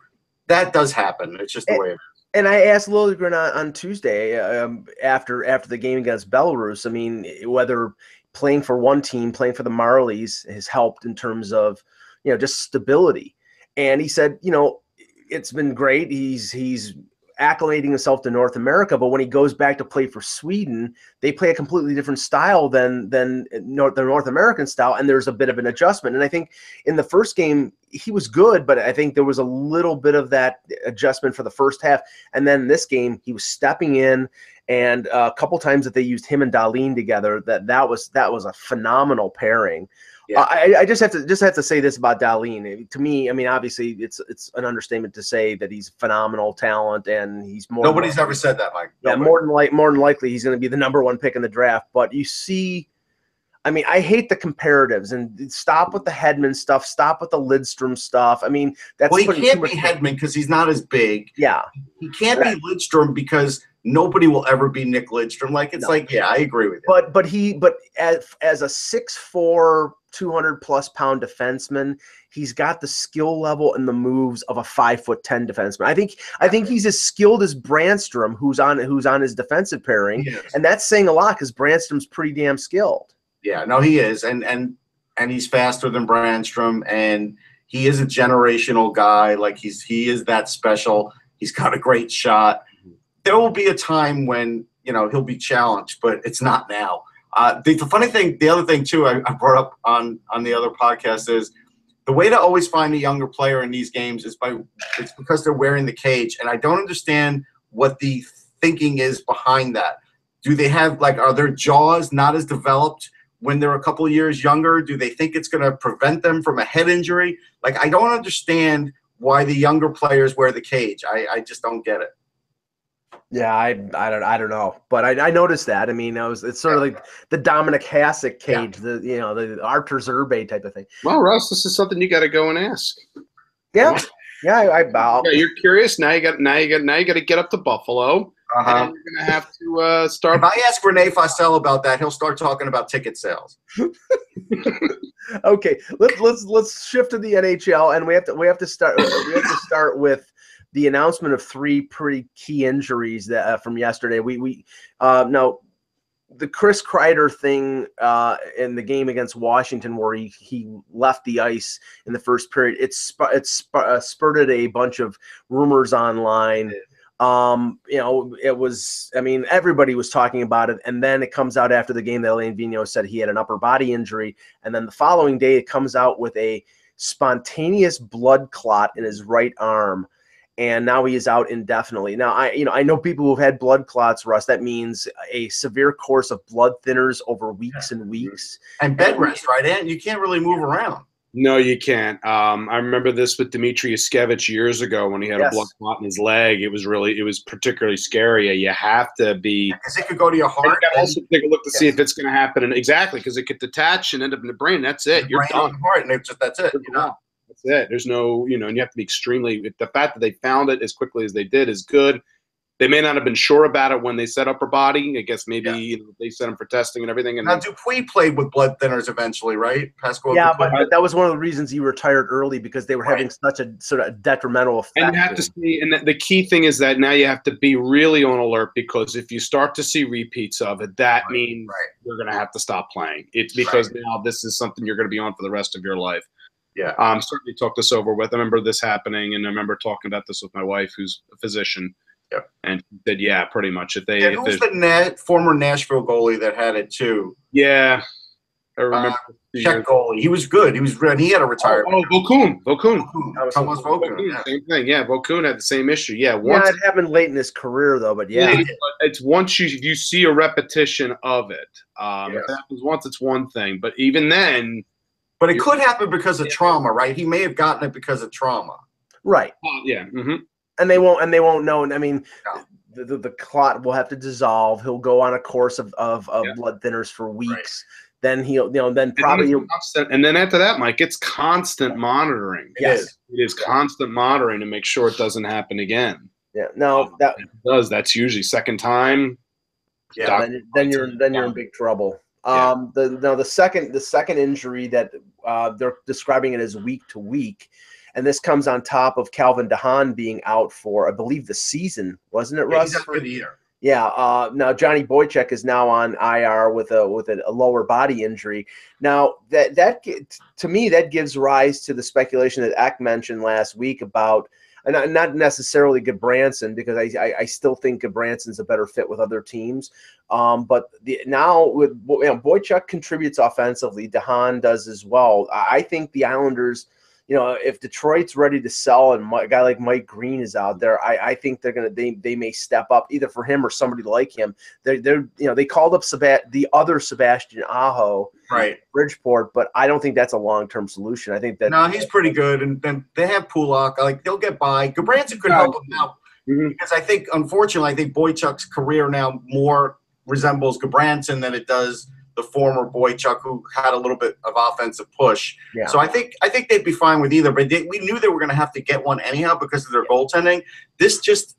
that does happen. It's just the Eh, way. It is. And I asked Liljegren on, on Tuesday um, after after the game against Belarus. I mean, whether playing for one team, playing for the Marlies, has helped in terms of you know just stability. And he said, you know, it's been great. He's he's acclimating himself to North America, but when he goes back to play for Sweden, they play a completely different style than than North, the North American style, and there's a bit of an adjustment. And I think in the first game he was good, but I think there was a little bit of that adjustment for the first half. And then this game he was stepping in, and a couple times that they used him and Dahlin together, that that was that was a phenomenal pairing. Yeah. I, I just have to just have to say this about Dahlin. To me, I mean, obviously, it's it's an understatement to say that he's phenomenal talent and he's more. Nobody's ever said that, Mike. Yeah, more than like more than likely he's going to be the number one pick in the draft. But you see, I mean, I hate the comparatives and stop with the Hedman stuff. Stop with the Lidstrom stuff. I mean, that's Well, he can't be Hedman because he's not as big. Yeah, He can't be Lidstrom because nobody will ever be Nick Lidstrom. Like it's No. like, yeah, I agree with you. but but he but as as a six four. 200 plus pound defenseman he's got the skill level and the moves of a five foot ten defenseman i think i think he's as skilled as brannstrom who's on who's on his defensive pairing and that's saying a lot because brannstrom's pretty damn skilled Yeah, no, he is, and and and he's faster than Brannstrom, and he is a generational guy. Like he's he is that special. He's got a great shot. There will be a time when you know he'll be challenged, but it's not now. Uh, the, the funny thing, the other thing too, I, I brought up on on the other podcast is the way to always find a younger player in these games is by it's because they're wearing the cage, and I don't understand what the thinking is behind that. Do they have like are their jaws not as developed when they're a couple of years younger? Do they think it's going to prevent them from a head injury? Like I don't understand why the younger players wear the cage. I, I just don't get it. Yeah, I, I don't I don't know, but I, I noticed that. I mean, I was it's sort of like the Dominik Hasek cage, the you know the Arthur Zerbe type of thing. Well, Russ, this is something you got to go and ask. Yeah, yeah, I, I bow. Yeah, you're curious now. You got now you got now you got to get up to Buffalo, Uh-huh. and you're gonna have to uh, start. If I ask Renee Fossell about that, he'll start talking about ticket sales. Okay, let's let's let's shift to the NHL, and we have to we have to start we have to start with the announcement of three pretty key injuries that uh, from yesterday. We we uh, now the Chris Kreider thing uh, in the game against Washington, where he, he left the ice in the first period, it sp- it sp- uh, spurted a bunch of rumors online. Um, you know, it was. I mean, everybody was talking about it, and then it comes out after the game that Alain Vigneault said he had an upper body injury, and then the following day it comes out with a spontaneous blood clot in his right arm and now he is out indefinitely. Now I you know I know people who've had blood clots, Russ. That means a severe course of blood thinners over weeks and weeks. And bed rest, right? And you can't really move around. No, you can't. Um, I remember this with Dmitry Yushkevich years ago when he had Yes. a blood clot in his leg. It was really, it was particularly scary. You have to be. Because it could go to your you heart. and also take a look to see if it's going to happen, and exactly because it could detach and end up in the brain. That's it. your You're done. heart, and it's just that's it. You know? That's it. There's no, you know, and you have to be extremely. The fact that they found it as quickly as they did is good. They may not have been sure about it when they set up her body. I guess maybe Yeah. you know, they sent him for testing and everything. And Now Dupuis played with blood thinners eventually, right? Pascal. Yeah, but, but that was one of the reasons he retired early because they were having such a sort of detrimental effect. And you have to see, and the- the key thing is that now you have to be really on alert because if you start to see repeats of it, that Right, means right. you're going to have to stop playing. It's because now this is something you're going to be on for the rest of your life. Yeah. Um, certainly talk this over with. I remember this happening, and I remember talking about this with my wife, who's a physician. Yep. And she said, yeah, pretty much. If they, Yeah, if who's there's- the Na- former Nashville goalie that had it too? yeah, I remember. the Czech years- goalie. He was good. He was good. He had a Oh, retirement. oh, Vokoun, Vokoun. Thomas Vokoun. Vokoun, Yeah. Same thing. Yeah, Vokoun had the same issue. Yeah, Yeah, once it happened late in his career though, but yeah. Yeah, it's once you you see a repetition of it. Um, Yes. If it happens once, it's one thing, but even then, But it could happen because of trauma, right? He may have gotten it because of trauma. Right. uh, yeah, hmm and they won't and they won't know And i mean No. the, the, the clot will have to dissolve he'll go on a course of, of, of Yeah. blood thinners for weeks then he'll you know then and, probably then constant, and then after that, Mike, it's constant monitoring. It Yes. is. It is constant monitoring to make sure it doesn't happen again. yeah no that it does that's usually second time. Yeah. Then, then you're then you're in big trouble um the now the second the second injury that uh they're describing it as week to week and this comes on top of Calvin DeHaan being out for, I believe, the season, wasn't it, Yeah, Russ? out for the year. Yeah. Uh, now Johnny Boychuk is now on IR with a with a, a lower body injury. Now that that to me that gives rise to the speculation that Eck mentioned last week about, and not- not necessarily Branson because I, I I still think Branson's a better fit with other teams. Um, but the, now with you know, Boychuk contributes offensively, DeHaan does as well. I think the Islanders you know, if Detroit's ready to sell and a guy like Mike Green is out there, I, I think they're gonna they they may step up either for him or somebody like him. They're they're you know they called up Seba- the other Sebastian Aho Right. Bridgeport, but I don't think that's a long term solution. I think that No, he's pretty good, and then they have Pulock. Like they'll get by. Gudbranson could help him out Mhm. because I think, unfortunately, I think Boychuk's career now more resembles Gudbranson than it does the former Boychuk, who had a little bit of offensive push. Yeah. So I think I think they'd be fine with either. But they, we knew they were going to have to get one anyhow because of their goaltending. This just,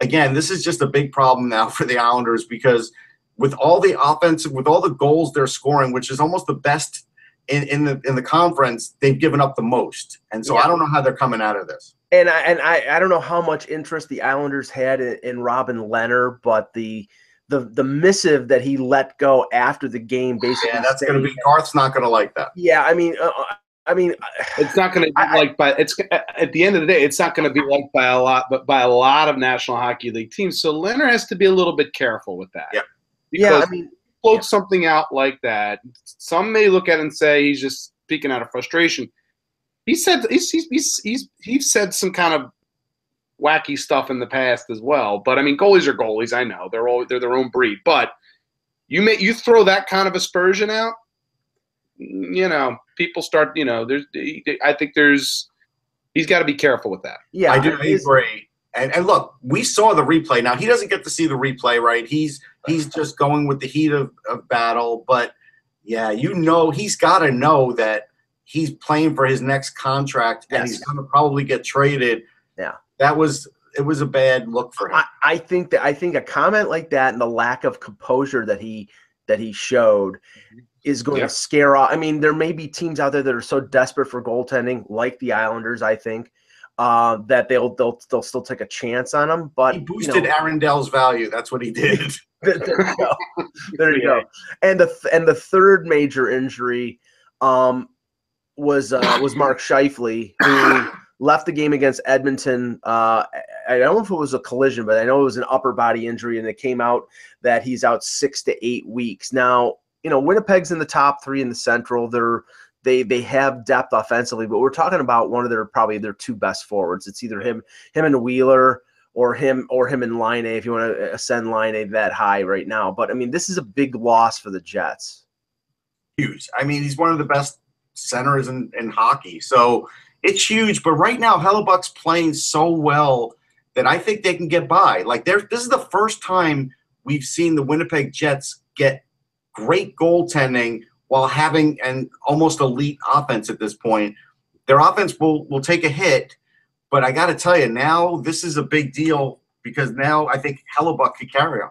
again, this is just a big problem now for the Islanders because with all the offensive, with all the goals they're scoring, which is almost the best in, in the in the conference, they've given up the most. And so Yeah. I don't know how they're coming out of this. and I and I, I don't know how much interest the Islanders had in, in Robin Lehner, but the the the missive that he let go after the game basically Yeah, that's going to be Garth's not going to like that. yeah. I mean, uh, uh I mean, uh, It's not going to be I- I- like by it's uh, at the end of the day, it's not going to be liked by a lot, but by a lot of National Hockey League teams. So Lehner has to be a little bit careful with that. Yeah. yeah. Because I mean, float something out like that, some may look at it and say he's just speaking out of frustration. He said he's he's he's, he's, he's said some kind of wacky stuff in the past as well. But I mean, goalies are goalies. I know they're all they're their own breed. But you may you throw that kind of aspersion out, you know, people start. You know, there's I think there's he's got to be careful with that. yeah, I do his- agree. And, and look, we saw the replay. Now he doesn't get to see the replay, right? He's he's just going with the heat of, of battle. But yeah, you know, he's got to know that he's playing for his next contract, and Yes. he's going to probably get traded. Yeah. That was it was a bad look for him. I, I think that I think a comment like that and the lack of composure that he that he showed is going Yeah. to scare off. I mean, there may be teams out there that are so desperate for goaltending, like the Islanders. I think, uh, that they'll they'll they'll still take a chance on him. But He you boosted know, Aaron Dell's value. That's what he did. there you go. There you go. And the th- and the third major injury um, was uh, was Mark Scheifele, who left the game against Edmonton. Uh, I don't know if it was a collision, but I know it was an upper body injury, and it came out that he's out six to eight weeks. Now, you know, Winnipeg's in the top three in the Central. They're they they have depth offensively, but we're talking about one of their probably their two best forwards. It's either him him and Wheeler or him or him and Laine if you want to ascend Laine that high right now. But I mean, this is a big loss for the Jets. huge. I mean, he's one of the best centers in, in hockey. So it's huge. But right now, Hellebuyck's playing so well that I think they can get by. Like this is the first time we've seen the Winnipeg Jets get great goaltending while having an almost elite offense at this point. Their offense will will take a hit, but I got to tell you, now this is a big deal because now I think Hellebuck could carry them.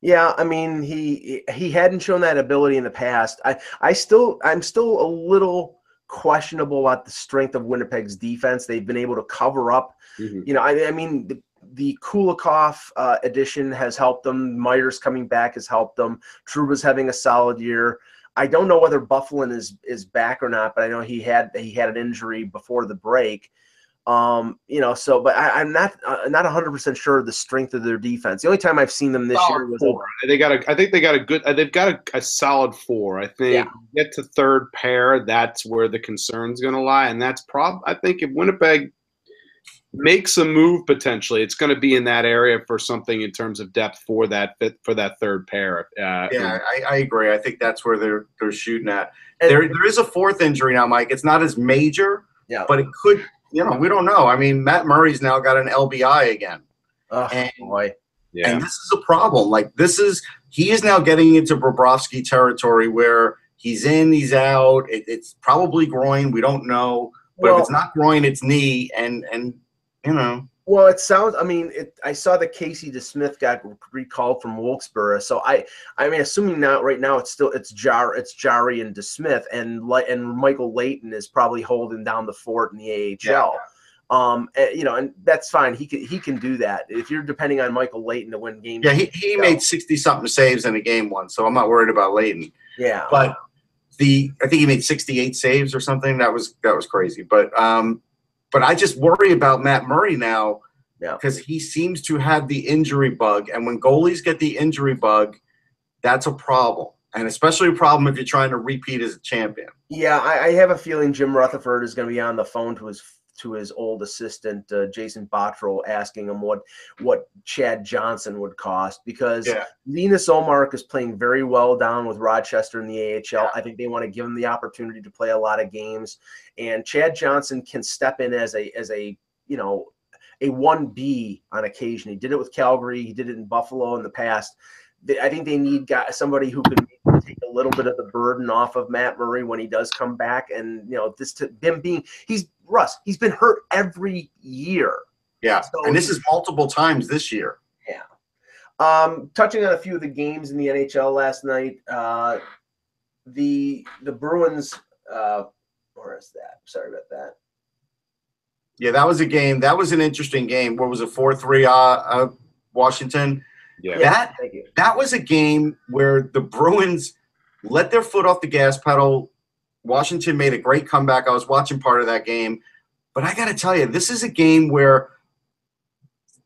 Yeah, I mean he he hadn't shown that ability in the past. I I still I'm still a little questionable about the strength of Winnipeg's defense. They've been able to cover up. Mhm. You know, I, I mean the, the Kulikov uh, addition has helped them. Myers coming back has helped them. Trouba's having a solid year. I don't know whether Byfuglien is is back or not, but I know he had he had an injury before the break. Um, you know, so but I, I'm not uh, not 100 percent sure of the strength of their defense. The only time I've seen them this year was four. They got a. I think they got a good. uh, They've got a, a solid four. I think Yeah. get to third pair. That's where the concern's going to lie, and that's prob. I think if Winnipeg makes a move potentially, it's going to be in that area for something in terms of depth for that fit for that third pair. Uh, Yeah, I, I agree. I think that's where they're they're shooting at. And- There there is a fourth injury now, Mike. It's not as major, Yeah. but it could. You know, we don't know. I mean, Matt Murray's now got an LBI again, Oh And- boy. yeah. and this is a problem. Like this is he is now getting into Bobrovsky territory where he's in, he's out. It, it's probably groin. We don't know, but Well, if it's not groin, it's knee, and and you know, well, it sounds. I mean, it, I saw that Casey DeSmith got recalled from Wilkes-Barre, so I, I mean, assuming now, right now, it's still it's Jar, it's Jarry and DeSmith, and like and Michael Leighton is probably holding down the fort in the AHL. Um, and, you know, and that's fine. He can he can do that. If you're depending on Michael Leighton to win games, yeah, he, he made sixty something saves in a game once, so I'm not worried about Leighton. yeah. but the I think he made 68 saves or something. That was that was crazy. But um, but I just worry about Matt Murray now Yeah. because he seems to have the injury bug, and when goalies get the injury bug, that's a problem, and especially a problem if you're trying to repeat as a champion. Yeah, I, I have a feeling Jim Rutherford is going to be on the phone to his to his old assistant uh, Jason Botterill, asking him what what Chad Johnson would cost because Yeah. Linus Ullmark is playing very well down with Rochester in the AHL. I think they want to give him the opportunity to play a lot of games, and Chad Johnson can step in as a as a you know a one B on occasion. He did it with Calgary. He did it in Buffalo in the past. I think they need guy, somebody who can take a little bit of the burden off of Matt Murray when he does come back. And you know, this to him being he's Russ. He's been hurt every year. Yeah, So- and this is multiple times this year. Yeah. Um, touching on a few of the games in the NHL last night, uh, the the Bruins. Uh, where is that? Sorry about that. Yeah, that was a game. That was an interesting game. What was it, four three? Uh, uh, Washington. yeah. That Thank you. that was a game where the Bruins let their foot off the gas pedal. Washington made a great comeback. I was watching part of that game, but I got to tell you, this is a game where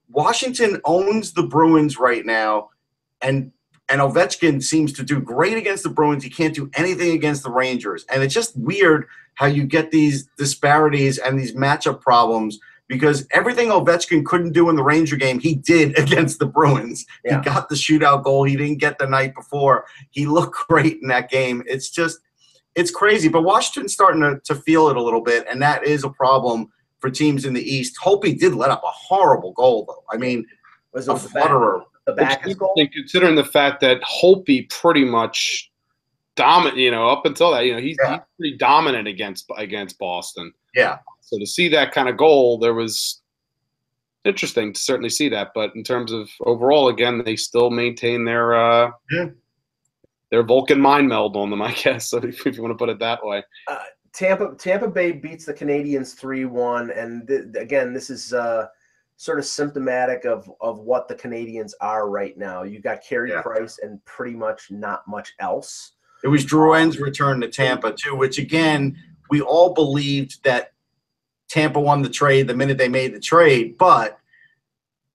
Washington owns the Bruins right now, and and Ovechkin seems to do great against the Bruins. He can't do anything against the Rangers, and it's just weird how you get these disparities and these matchup problems because everything Ovechkin couldn't do in the Ranger game, he did against the Bruins. Yeah. He got the shootout goal he didn't get the night before. He looked great in that game. It's just, it's crazy. But Washington's starting to, to feel it a little bit, and that is a problem for teams in the East. Hope did let up a horrible goal, though. I mean, Was a it the back, flutterer. the back goal? considering the fact that Holtby pretty much dominant. You know, up until that, you know, he's, Yeah. he's pretty dominant against against Boston. Yeah. So to see that kind of goal, there was interesting to certainly see that. But in terms of overall, again, they still maintain their uh, Yeah. Their Vulcan mind meld on them, I guess. So if you want to put it that way. Tampa Tampa Bay beats the Canadiens three one, and th- again, this is uh, sort of symptomatic of of what the Canadiens are right now. You got Carey Yeah. Price and pretty much not much else. It was Drouin's return to Tampa too, which again we all believed that Tampa won the trade the minute they made the trade, but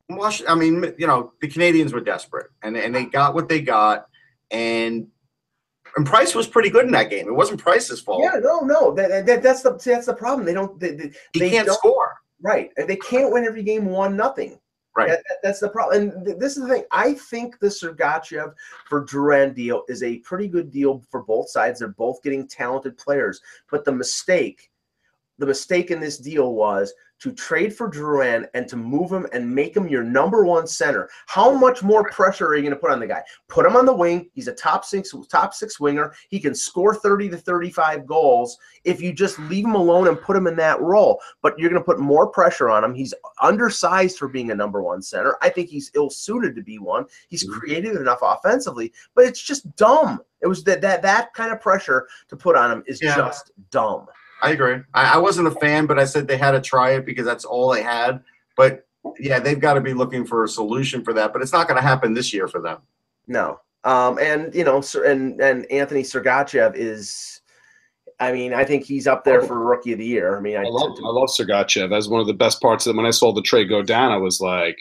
Wash, I mean, you know, the Canadiens were desperate and and they got what they got, and and Price was pretty good in that game. It wasn't Price's fault. Yeah, no, no, that, that that's the that's the problem. They don't. They, they, he they can't don't- score. Right. And They can't win every game one nothing. Right. That- that- that's the problem. And th- this is the thing. I think the Sergachev for Drouin deal is a pretty good deal for both sides. They're both getting talented players. But the mistake, the mistake in this deal was to trade for Drouin and to move him and make him your number one center. How much more pressure are you going to put on the guy? Put him on the wing. He's a top six top six winger. He can score 30 to 35 goals if you just leave him alone and put him in that role. But you're going to put more pressure on him. He's undersized for being a number one center. I think he's ill suited to be one. He's Mhm. creative enough offensively, but it's just dumb. It was that that that kind of pressure to put on him is Yeah. just dumb. I agree. I, I wasn't a fan, but I said they had to try it because that's all they had. But yeah, they've got to be looking for a solution for that. But it's not going to happen this year for them. No. Um, and you know, Sir- and and Anthony Sergachev is, I mean, I think he's up there for rookie of the year. I mean, I, I love I love Sergachev. That's one of the best parts. of it. when I saw the trade go down, I was like,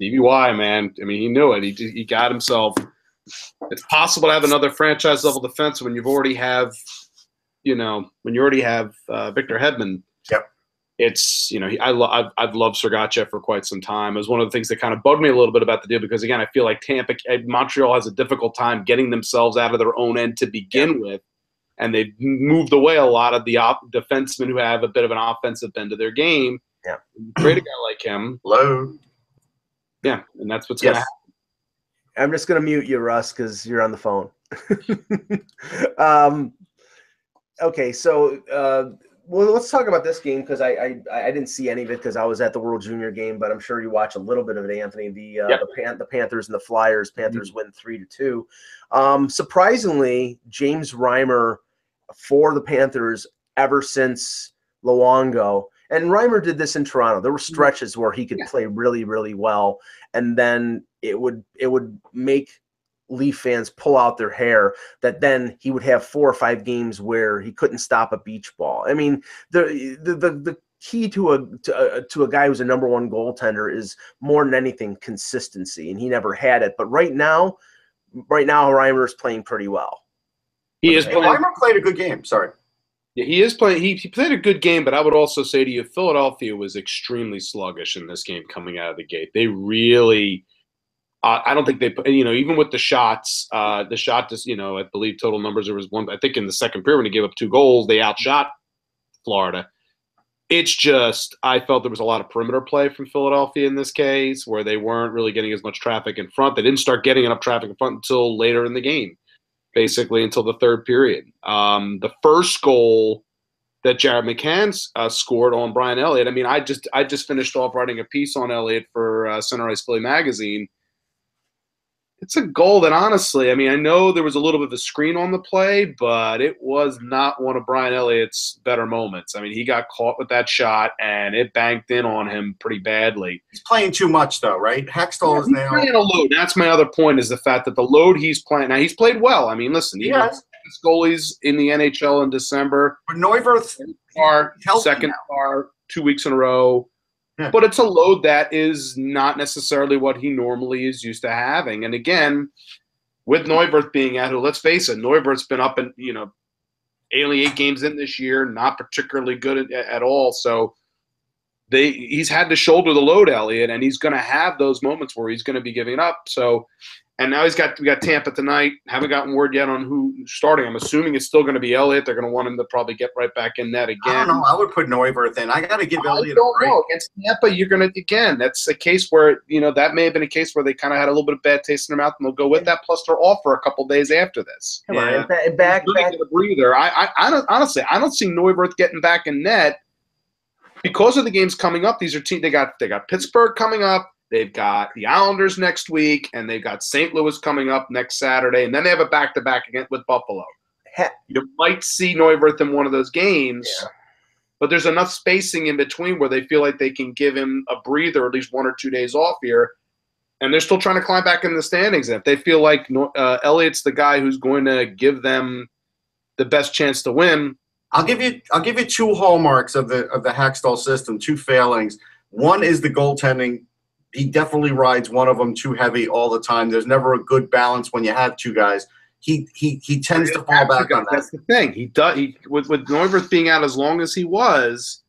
DBY, man. I mean, he knew it. He he got himself. It's possible to have another franchise level defense when you've already have, you know, when you already have uh, Victor Hedman. Yep. It's you know he, I lo- I've, I've loved Sergachev for quite some time. It was one of the things that kind of bugged me a little bit about the deal because again I feel like Tampa eh, Montreal has a difficult time getting themselves out of their own end to begin with and they've moved away a lot of the op- defensemen who have a bit of an offensive bend to their game. Yeah. Trade a guy like him. Low. Yeah, and that's what's going to happen. I'm just gonna mute you, Russ, because you're on the phone. um, okay, so uh, well, let's talk about this game because I, I I didn't see any of it because I was at the World Junior game, but I'm sure you watch a little bit of it, Anthony. The uh, Yep. the, Pan- the Panthers and the Flyers. Panthers win three to two. Um, surprisingly, James Reimer for the Panthers ever since Luongo. And Reimer did this in Toronto. There were stretches where he could Yeah. play really, really well, and then it would it would make Leaf fans pull out their hair that then he would have four or five games where he couldn't stop a beach ball. I mean, the the the, the key to a, to a to a guy who's a number one goaltender is more than anything consistency, and he never had it. But right now, right now, Reimer is playing pretty well. He is Hey, playing. Weimer played a good game. Sorry. Yeah, he is playing. He, he played a good game, but I would also say to you, Philadelphia was extremely sluggish in this game coming out of the gate. They really, uh, I don't think they, you know, even with the shots, uh, the shot, just you know, I believe total numbers there was one. I think in the second period when they gave up two goals, they outshot Florida. It's just I felt there was a lot of perimeter play from Philadelphia in this case, where they weren't really getting as much traffic in front. They didn't start getting enough traffic in front until later in the game basically until the third period. Um, the first goal that Jared McCann uh, scored on Brian Elliott. I mean, I just I just finished off writing a piece on Elliott for uh, Center Ice Philly magazine. It's a goal that honestly, I mean, I know there was a little bit of a screen on the play, but it was not one of Brian Elliott's better moments. I mean, he got caught with that shot and it banked in on him pretty badly. He's playing too much though, right? Hextall is He's now. playing a load. That's my other point is the fact that the load he's playing now. He's played well. I mean, listen, he Yes, goalies in the NHL in December. but Neuwirth. Second star, two weeks in a row. But it's a load that is not necessarily what he normally is used to having. And again, with Neuwirth being out, let's face it, Neuwirth's been up and you know, only eight games in this year, not particularly good at, at all. So they he's had to shoulder the load, Elliot, and he's going to have those moments where he's going to be giving up. So, and now he's got we got Tampa tonight. Haven't gotten word yet on who starting. I'm assuming it's still going to be Elliott. They're going to want him to probably get right back in net again. I don't know. I would put Neuwirth in. I got to give I Elliott a don't break. know. Against Tampa, you're going to again. That's a case where you know that may have been a case where they kind of had a little bit of bad taste in their mouth, and they'll go with that. Plus, they're off for a couple days after this. Come Yeah. on, ba- back Really back get a breather. I, I, I don't honestly. I don't see Neuwirth getting back in net because of the games coming up. These are teams. They got they got Pittsburgh coming up. They've got the Islanders next week, and they've got St. Louis coming up next Saturday, and then they have a back to back again with Buffalo. You might see Neuwirth in one of those games. Yeah. But there's enough spacing in between where they feel like they can give him a breather, at least one or two days off here, and they're still trying to climb back in the standings. And if they feel like uh, Elliott's the guy who's going to give them the best chance to win, I'll give you I'll give you two hallmarks of the of the Hextall system, two failings. One is the goaltending. He definitely rides one of them too heavy all the time. There's never a good balance when you have two guys. He he he tends to fall back on that. That's the thing. He does. He with with Neuwirth being out as long as he was,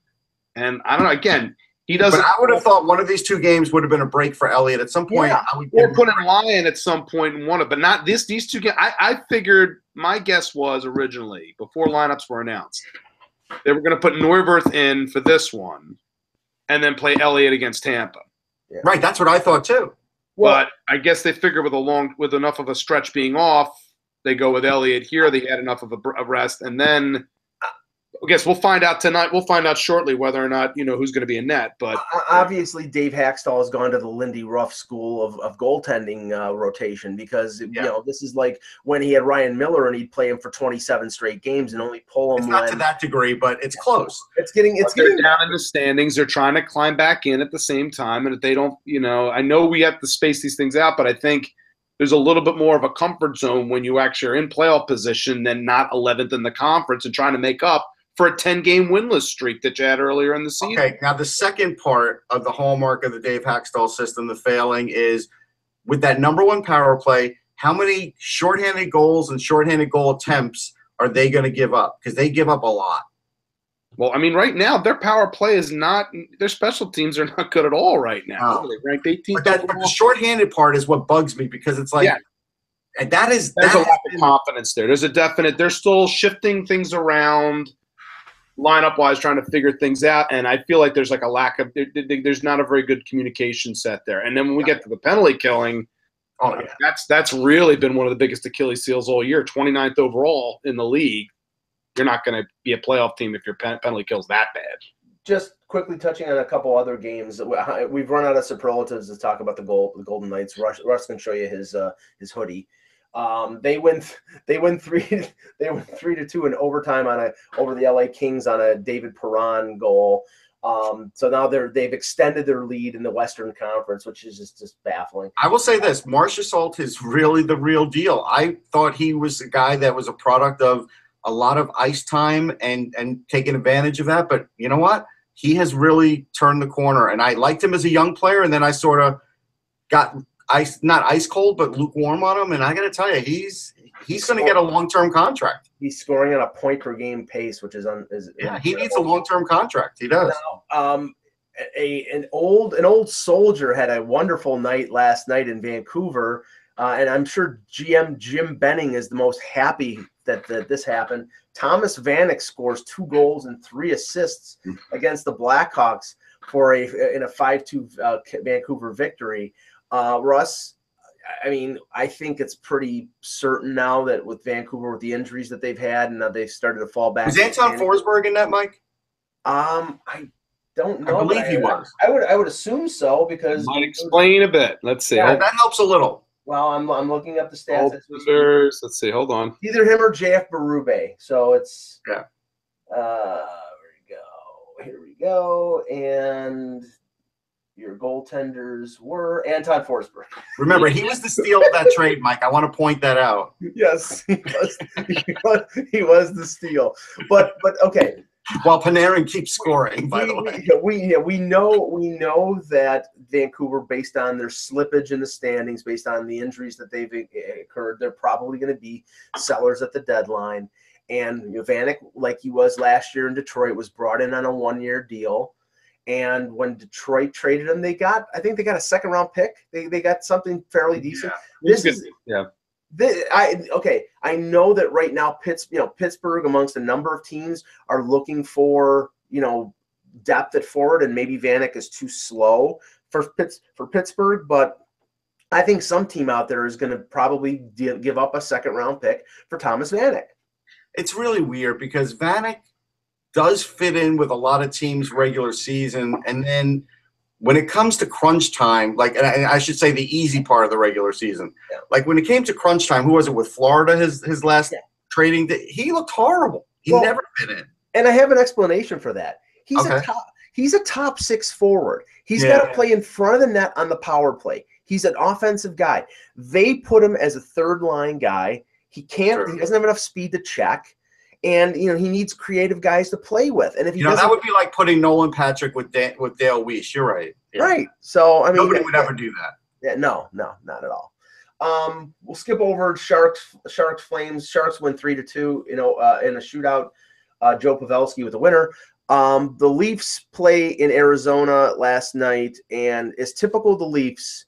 and I don't know. Again, he doesn't. But I would have thought one of these two games would have been a break for Elliott at some point. Yeah. I would or put in Lyon at some point and won it, but not this. These two games. I, I figured my guess was originally before lineups were announced, they were going to put Neuwirth in for this one, and then play Elliott against Tampa. Right. That's what I thought too. but I guess they figure with a long, with enough of a stretch being off, they go with Elliott here. They had enough of a, a rest, and then I guess we'll find out tonight. We'll find out shortly whether or not you know who's going to be in net. But obviously Dave Hextall has gone to the Lindy Ruff school of, of goaltending uh, rotation because you know this is like when he had Ryan Miller and he'd play him for 27 straight games and only pull him It's not to that degree, but it's close. it's getting it's getting down in the standings. They're trying to climb back in at the same time, and if they don't, you know, I know we have to space these things out, but I think there's a little bit more of a comfort zone when you actually are in playoff position than not 11th in the conference and trying to make up for a 10 game winless streak that you had earlier in the season. Okay, now the second part of the hallmark of the Dave Hextall system, the failing, is with that number one power play, how many shorthanded goals and shorthanded goal attempts are they going to give up? Because they give up a lot. Well, I mean, right now their power play is not. Their special teams are not good at all right now. No. They ranked 18th But, that, but the shorthanded part is what bugs me because it's like, Yeah. and that is There's that a lack of confidence there. There's a definite. They're still shifting things around, lineup wise, trying to figure things out. And I feel like there's like a lack of. There, there- there's not a very good communication set there. And then when we get to the penalty killing, oh yeah. that's that's really been one of the biggest Achilles heels all year. 29th overall in the league. You're not going to be a playoff team if your pen, penalty kills that bad. just quickly touching on a couple other games. We've run out of superlatives to talk about the gold, the Golden Knights. Russ, Russ can show you his uh, his hoodie. Um, they win. They win three. They win three to two in overtime on a over the LA Kings on a David Perron goal. Um, so now they're they've extended their lead in the Western Conference, which is just, just baffling. I will say this: Marchessault is really the real deal. I thought he was a guy that was a product of a lot of ice time and and taking advantage of that. But you know what? He has really turned the corner, and I liked him as a young player, and then I sort of got ice not ice cold, but lukewarm on him. And I got to tell you, he's he's going to get a long term contract. He's scoring at a point per game pace, which is on is Yeah, he needs a long term contract. He does. Now, um, a an old an old soldier had a wonderful night last night in Vancouver, uh, and I'm sure GM Jim Benning is the most happy that, that this happened. Thomas Vanek scores two goals and three assists against the Blackhawks for a in a five two uh, Vancouver victory. Uh, Russ. I mean, I think it's pretty certain now that with Vancouver, with the injuries that they've had, and now they've started to fall back. Was Anton Forsberg in that, Mike? Um, I don't know. I believe but he was. I would. I would assume so because. Might explain a bit. Let's see. Yeah, That helps a little. Well, I'm. I'm looking up the stats. as we Let's see. Hold on. Either him or JF Berube. So it's. Yeah. Uh, here we go. Here we go. And your goaltenders were Anton Forsberg. Remember, he was the steal of that trade, Mike. I want to point that out. Yes, he was. he was. He was the steal. But but okay. While Panarin keeps scoring, by we, the way. we, we, yeah, we know we know that Vancouver, based on their slippage in the standings, based on the injuries that they've eh, incurred, they're probably going to be sellers at the deadline. And Vanek, like he was last year in Detroit, was brought in on a one-year deal. And when Detroit traded him, they got I think they got a second round pick. They, they got something fairly decent. This is yeah. this, I okay. I know that right now, Pitts, you know, Pittsburgh amongst a number of teams are looking for you know depth at forward, and maybe Vanek is too slow for Pitts for Pittsburgh. But I think some team out there is going to probably give up a second round pick for Thomas Vanek. It's really weird because Vanek does fit in with a lot of teams' regular season, and then when it comes to crunch time, like and I, I should say the easy part of the regular season, Yeah. like when it came to crunch time, who was it with Florida? His his last Yeah. trading. The, he looked horrible. He Well- never fit in. And I have an explanation for that. He's a top he's a top six forward. He's Yeah. got to play in front of the net on the power play. He's an offensive guy. They put him as a third line guy. He can't Sure. he doesn't have enough speed to check. And you know, he needs creative guys to play with. And if he You know, that would be like putting Nolan Patrick with Dan, with Dale Weise. You're right. Yeah. right. So I mean Nobody would ever do that. Yeah, no, no, not at all. Um, we'll skip over Sharks, Sharks, Flames. Sharks win three to two. You know, uh, in a shootout. Uh, Joe Pavelski with the winner. Um, the Leafs play in Arizona last night, and as typical the Leafs,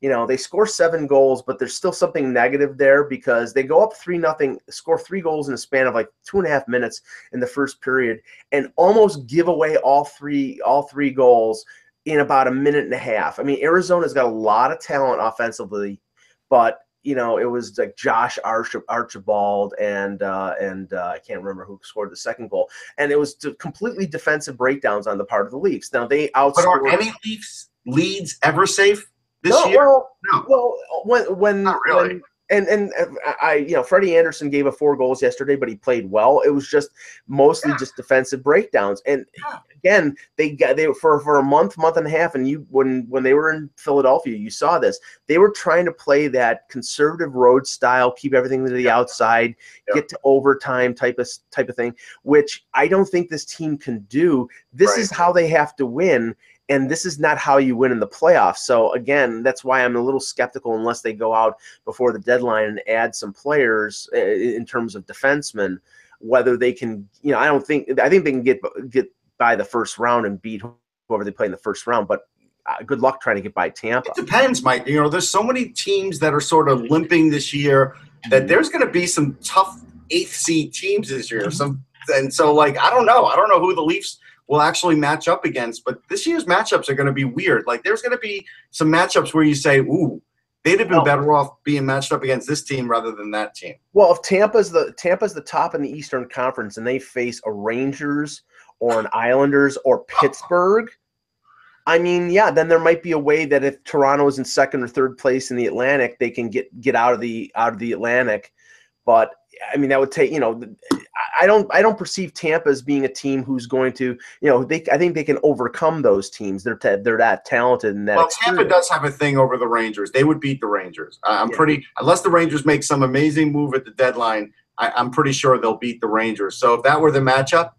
you know they score seven goals, but there's still something negative there because they go up three nothing, score three goals in a span of like two and a half minutes in the first period, and almost give away all three all three goals in about a minute and a half. I mean, Arizona's got a lot of talent offensively, but you know, it was like Josh Arch- Archibald and uh, and uh, I can't remember who scored the second goal, and it was completely defensive breakdowns on the part of the Leafs. Now they outscored But are any Leafs leads ever safe this no, year? well, No. well, when when Not really. when- and and uh, I, you know, Freddie Andersen gave up four goals yesterday, but he played well. It was just mostly Yeah. just defensive breakdowns. And Yeah. again, they got they for for a month, month and a half, and you when when they were in Philadelphia, you saw this. They were trying to play that conservative road style, keep everything to the Yeah. outside, get to overtime type of type of thing, which I don't think this team can do. This Right. is how they have to win and this is not how you win in the playoffs. So again, that's why I'm a little skeptical unless they go out before the deadline and add some players uh, in terms of defensemen. Whether they can, you know, I don't think I think they can get get by the first round and beat whoever they play in the first round. But uh, good luck trying to get by Tampa. It depends, Mike. You know, there's so many teams that are sort of limping this year that there's going to be some tough eighth seed teams this year. Some and so like I don't know. I don't know who the Leafs will actually match up against, but this year's matchups are going to be weird. Like there's going to be some matchups where you say, "Ooh, they'd have been better off being matched up against this team rather than that team." Well, if Tampa's the Tampa's the top in the Eastern Conference and they face a Rangers or an Islanders or Pittsburgh, I mean, yeah, then there might be a way that if Toronto is in second or third place in the Atlantic, they can get get out of the out of the Atlantic. But I mean, that would take you know, I- I don't I don't perceive Tampa as being a team who's going to you know they I think they can overcome those teams. They're ta- they're that talented and that. Well, Tampa does have a thing over the Rangers. They would beat the Rangers. I- I'm Yeah. pretty unless the Rangers make some amazing move at the deadline. I, I'm pretty sure they'll beat the Rangers. So if that were the matchup,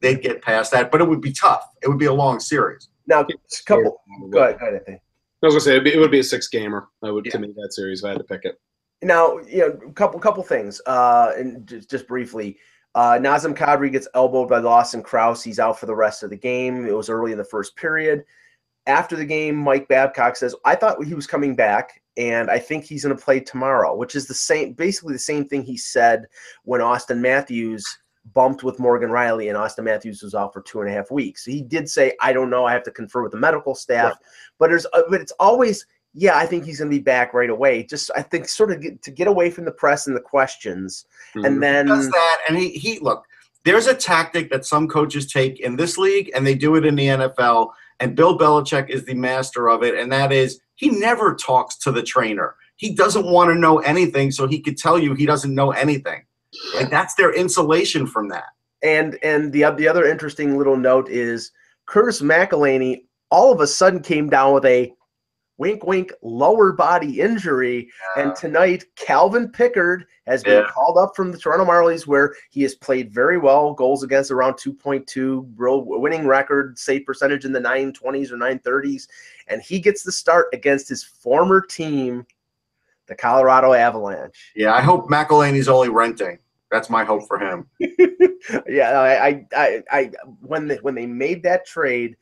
they'd get past that. But it would be tough. It would be a long series. Now, couple. Go ahead, go ahead, Anthony. I was gonna say it'd be, it would be a six gamer. I would Yeah. to make that series if I had to pick it. Now, you know, a couple couple things. Uh, and just, just briefly, uh, Nazem Kadri gets elbowed by Lawson Crouse. He's out for the rest of the game. It was early in the first period. After the game, Mike Babcock says, "I thought he was coming back, and I think he's going to play tomorrow," which is the same, basically the same thing he said when Auston Matthews bumped with Morgan Rielly, and Auston Matthews was out for two and a half weeks. He did say, "I don't know. I have to confer with the medical staff," but there's, uh, but it's always yeah, I think he's going to be back right away. Just I think sort of get, to get away from the press and the questions, Mhm. and then Does that and he he look. There's a tactic that some coaches take in this league, and they do it in the NFL. And Bill Belichick is the master of it, and that is he never talks to the trainer. He doesn't want to know anything, so he could tell you he doesn't know anything. Like that's their insulation from that. and and the the other interesting little note is Curtis McElhinney all of a sudden came down with a wink wink lower body injury and tonight Calvin Pickard has been Yeah. called up from the Toronto Marlies where he has played very well goals against around 2.2 real winning record save percentage in the 920s or 930s and he gets the start against his former team the Colorado Avalanche Yeah, I hope McElhinney's only renting. That's my hope for him. yeah, I, I, I, I, when they when they made that trade,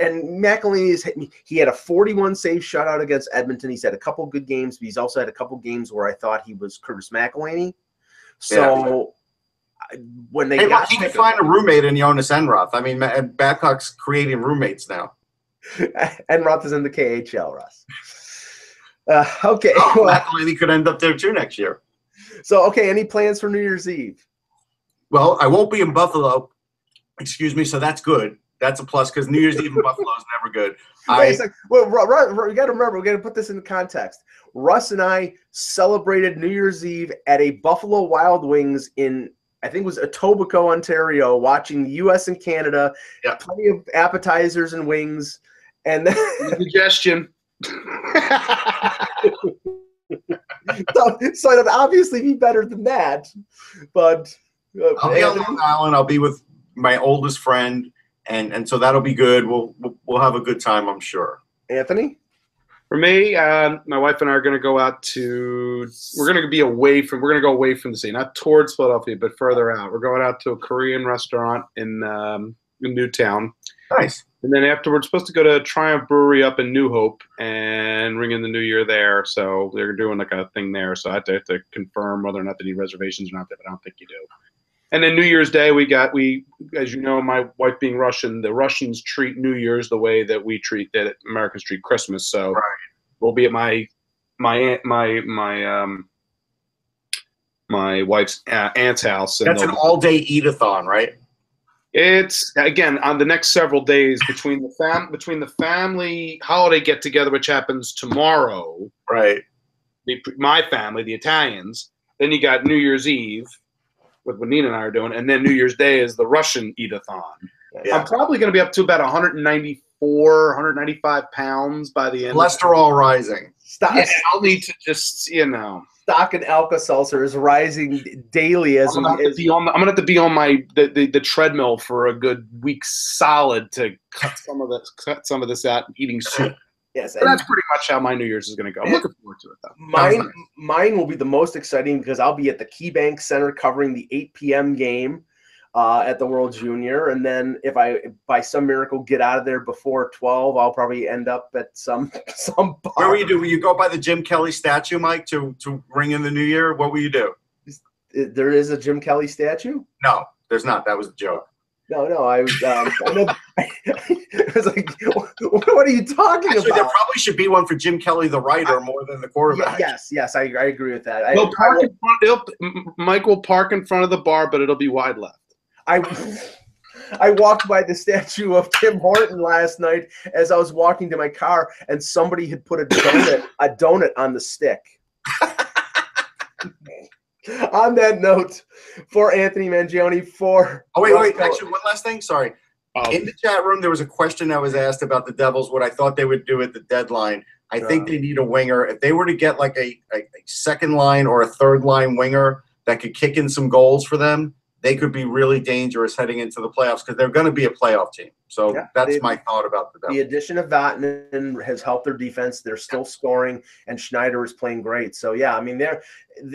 and McElhinney is he had a 41 save shutout against Edmonton. He's had a couple good games, but he's also had a couple games where I thought he was Curtis McElhinney. So I- when they Hey, got can find a roommate in Jonas Enroth. I mean, Babcock's creating roommates now. Enroth is in the KHL, Russ. Uh, okay, Oh, well, McElhinney could end up there too next year. so okay, any plans for New Year's Eve? Well, I won't be in Buffalo. Excuse me, so that's good. That's a plus because New Year's Eve in Buffalo is never good. Wait a I sec. Well, Ru- Ru- Ru- you got to remember, we got to put this in context. Russ and I celebrated New Year's Eve at a Buffalo Wild Wings in, I think it was Etobicoke, Ontario, watching the U.S. and Canada. Yeah. Plenty of appetizers and wings, and then Indigestion. so, so it'd obviously be better than that. But uh, I'll be on Long Island. I'll be with my oldest friend, and and so that'll be good. We'll we'll, we'll have a good time, I'm sure. Anthony, For me, uh, my wife and I are going to go out to. We're going to be away from. We're going to go away from the city, not towards Philadelphia, but further out. We're going out to a Korean restaurant in um, in Newtown, Nice. and then afterwards, supposed to go to Triumph Brewery up in New Hope and ring in the New Year there. So they're doing like a thing there. So I have to, have to confirm whether or not they need reservations or not. There, but I don't think you do. And then New Year's Day, we got we, as you know, my wife being Russian, the Russians treat New Year's the way that we treat that Americans treat Christmas. So Right. we'll be at my my aunt my my um my wife's uh, aunt's house. And That's an all-day eat-a-thon, right? it's again on the next several days between the fam between the family holiday get together, which happens tomorrow. Right. The, my family, the Italians. Then you got New Year's Eve, with what Nina and I are doing, and then New Year's Day is the Russian eat-a-thon. Yeah. I'm probably going to be up to about 194, 195 pounds by the end. Cholesterol rising. stock, Yeah, I'll need to just you know. stock and Alka Seltzer is rising daily as I'm gonna, have we. to As, be on the, I'm gonna have to be on my the, the, the treadmill for a good week solid to cut some of this cut some of this out and eating soup. Yes, But and that's pretty much how my New Year's is gonna go. I'm looking forward to it though. Mine, mine will be the most exciting because I'll be at the KeyBank Center covering the 8 p.m. game uh, at the World Junior, and then if I by some miracle get out of there before 12, I'll probably end up at some some bar. Where will you do? Will you go by the Jim Kelly statue, Mike, to to ring in the new year? What will you do? There is a Jim Kelly statue. No, there's not. That was a joke. No, no, I was. Um, I, know, I was like, "What are you talking Actually, there probably should be one for Jim Kelly, the writer, more than the quarterback. yes, yes, I, I agree with that. I, He'll park in front. He'll, Mike will park in front of the bar, but it'll be wide left. I I walked by the statue of Tim Horton last night as I was walking to my car, and somebody had put a donut a donut on the stick. on that note, for Anthony Mangione, for Oh wait, wait. Actually, one last thing. Sorry. Oh, In the chat room, there was a question that was asked about the Devils. What I thought they would do at the deadline. I think they need a winger. If they were to get like a, a, a second line or a third line winger that could kick in some goals for them, they could be really dangerous heading into the playoffs because they're going to be a playoff team. So Yeah, that's they- my thought about the Devils. the addition of Vatanen has helped their defense. They're still scoring, and Schneider is playing great. So yeah, I mean they're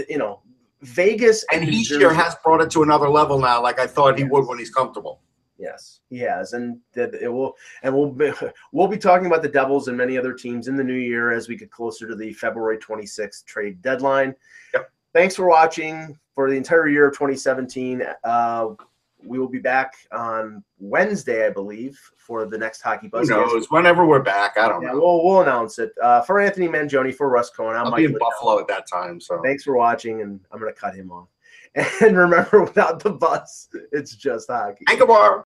you know Vegas And he sure has brought it to another level now, like I thought he would when he's comfortable. Yes, he has, and it will, and we'll be, we'll be talking about the Devils and many other teams in the new year as we get closer to the February 26th trade deadline. Yep. Thanks for watching for the entire year of 2017. Uh, we will be back on Wednesday, I believe, for the next Hockey Who Buzz. knows? Whenever we're back, I don't Yeah, know. we'll we'll announce it. Uh, for Anthony Mangione, for Russ Cohen, I'm I'll Mike. be in Liddell. Buffalo at that time. So Thanks for watching, and I'm gonna cut him off. And remember, without the buzz, it's just hockey. Anchor bar.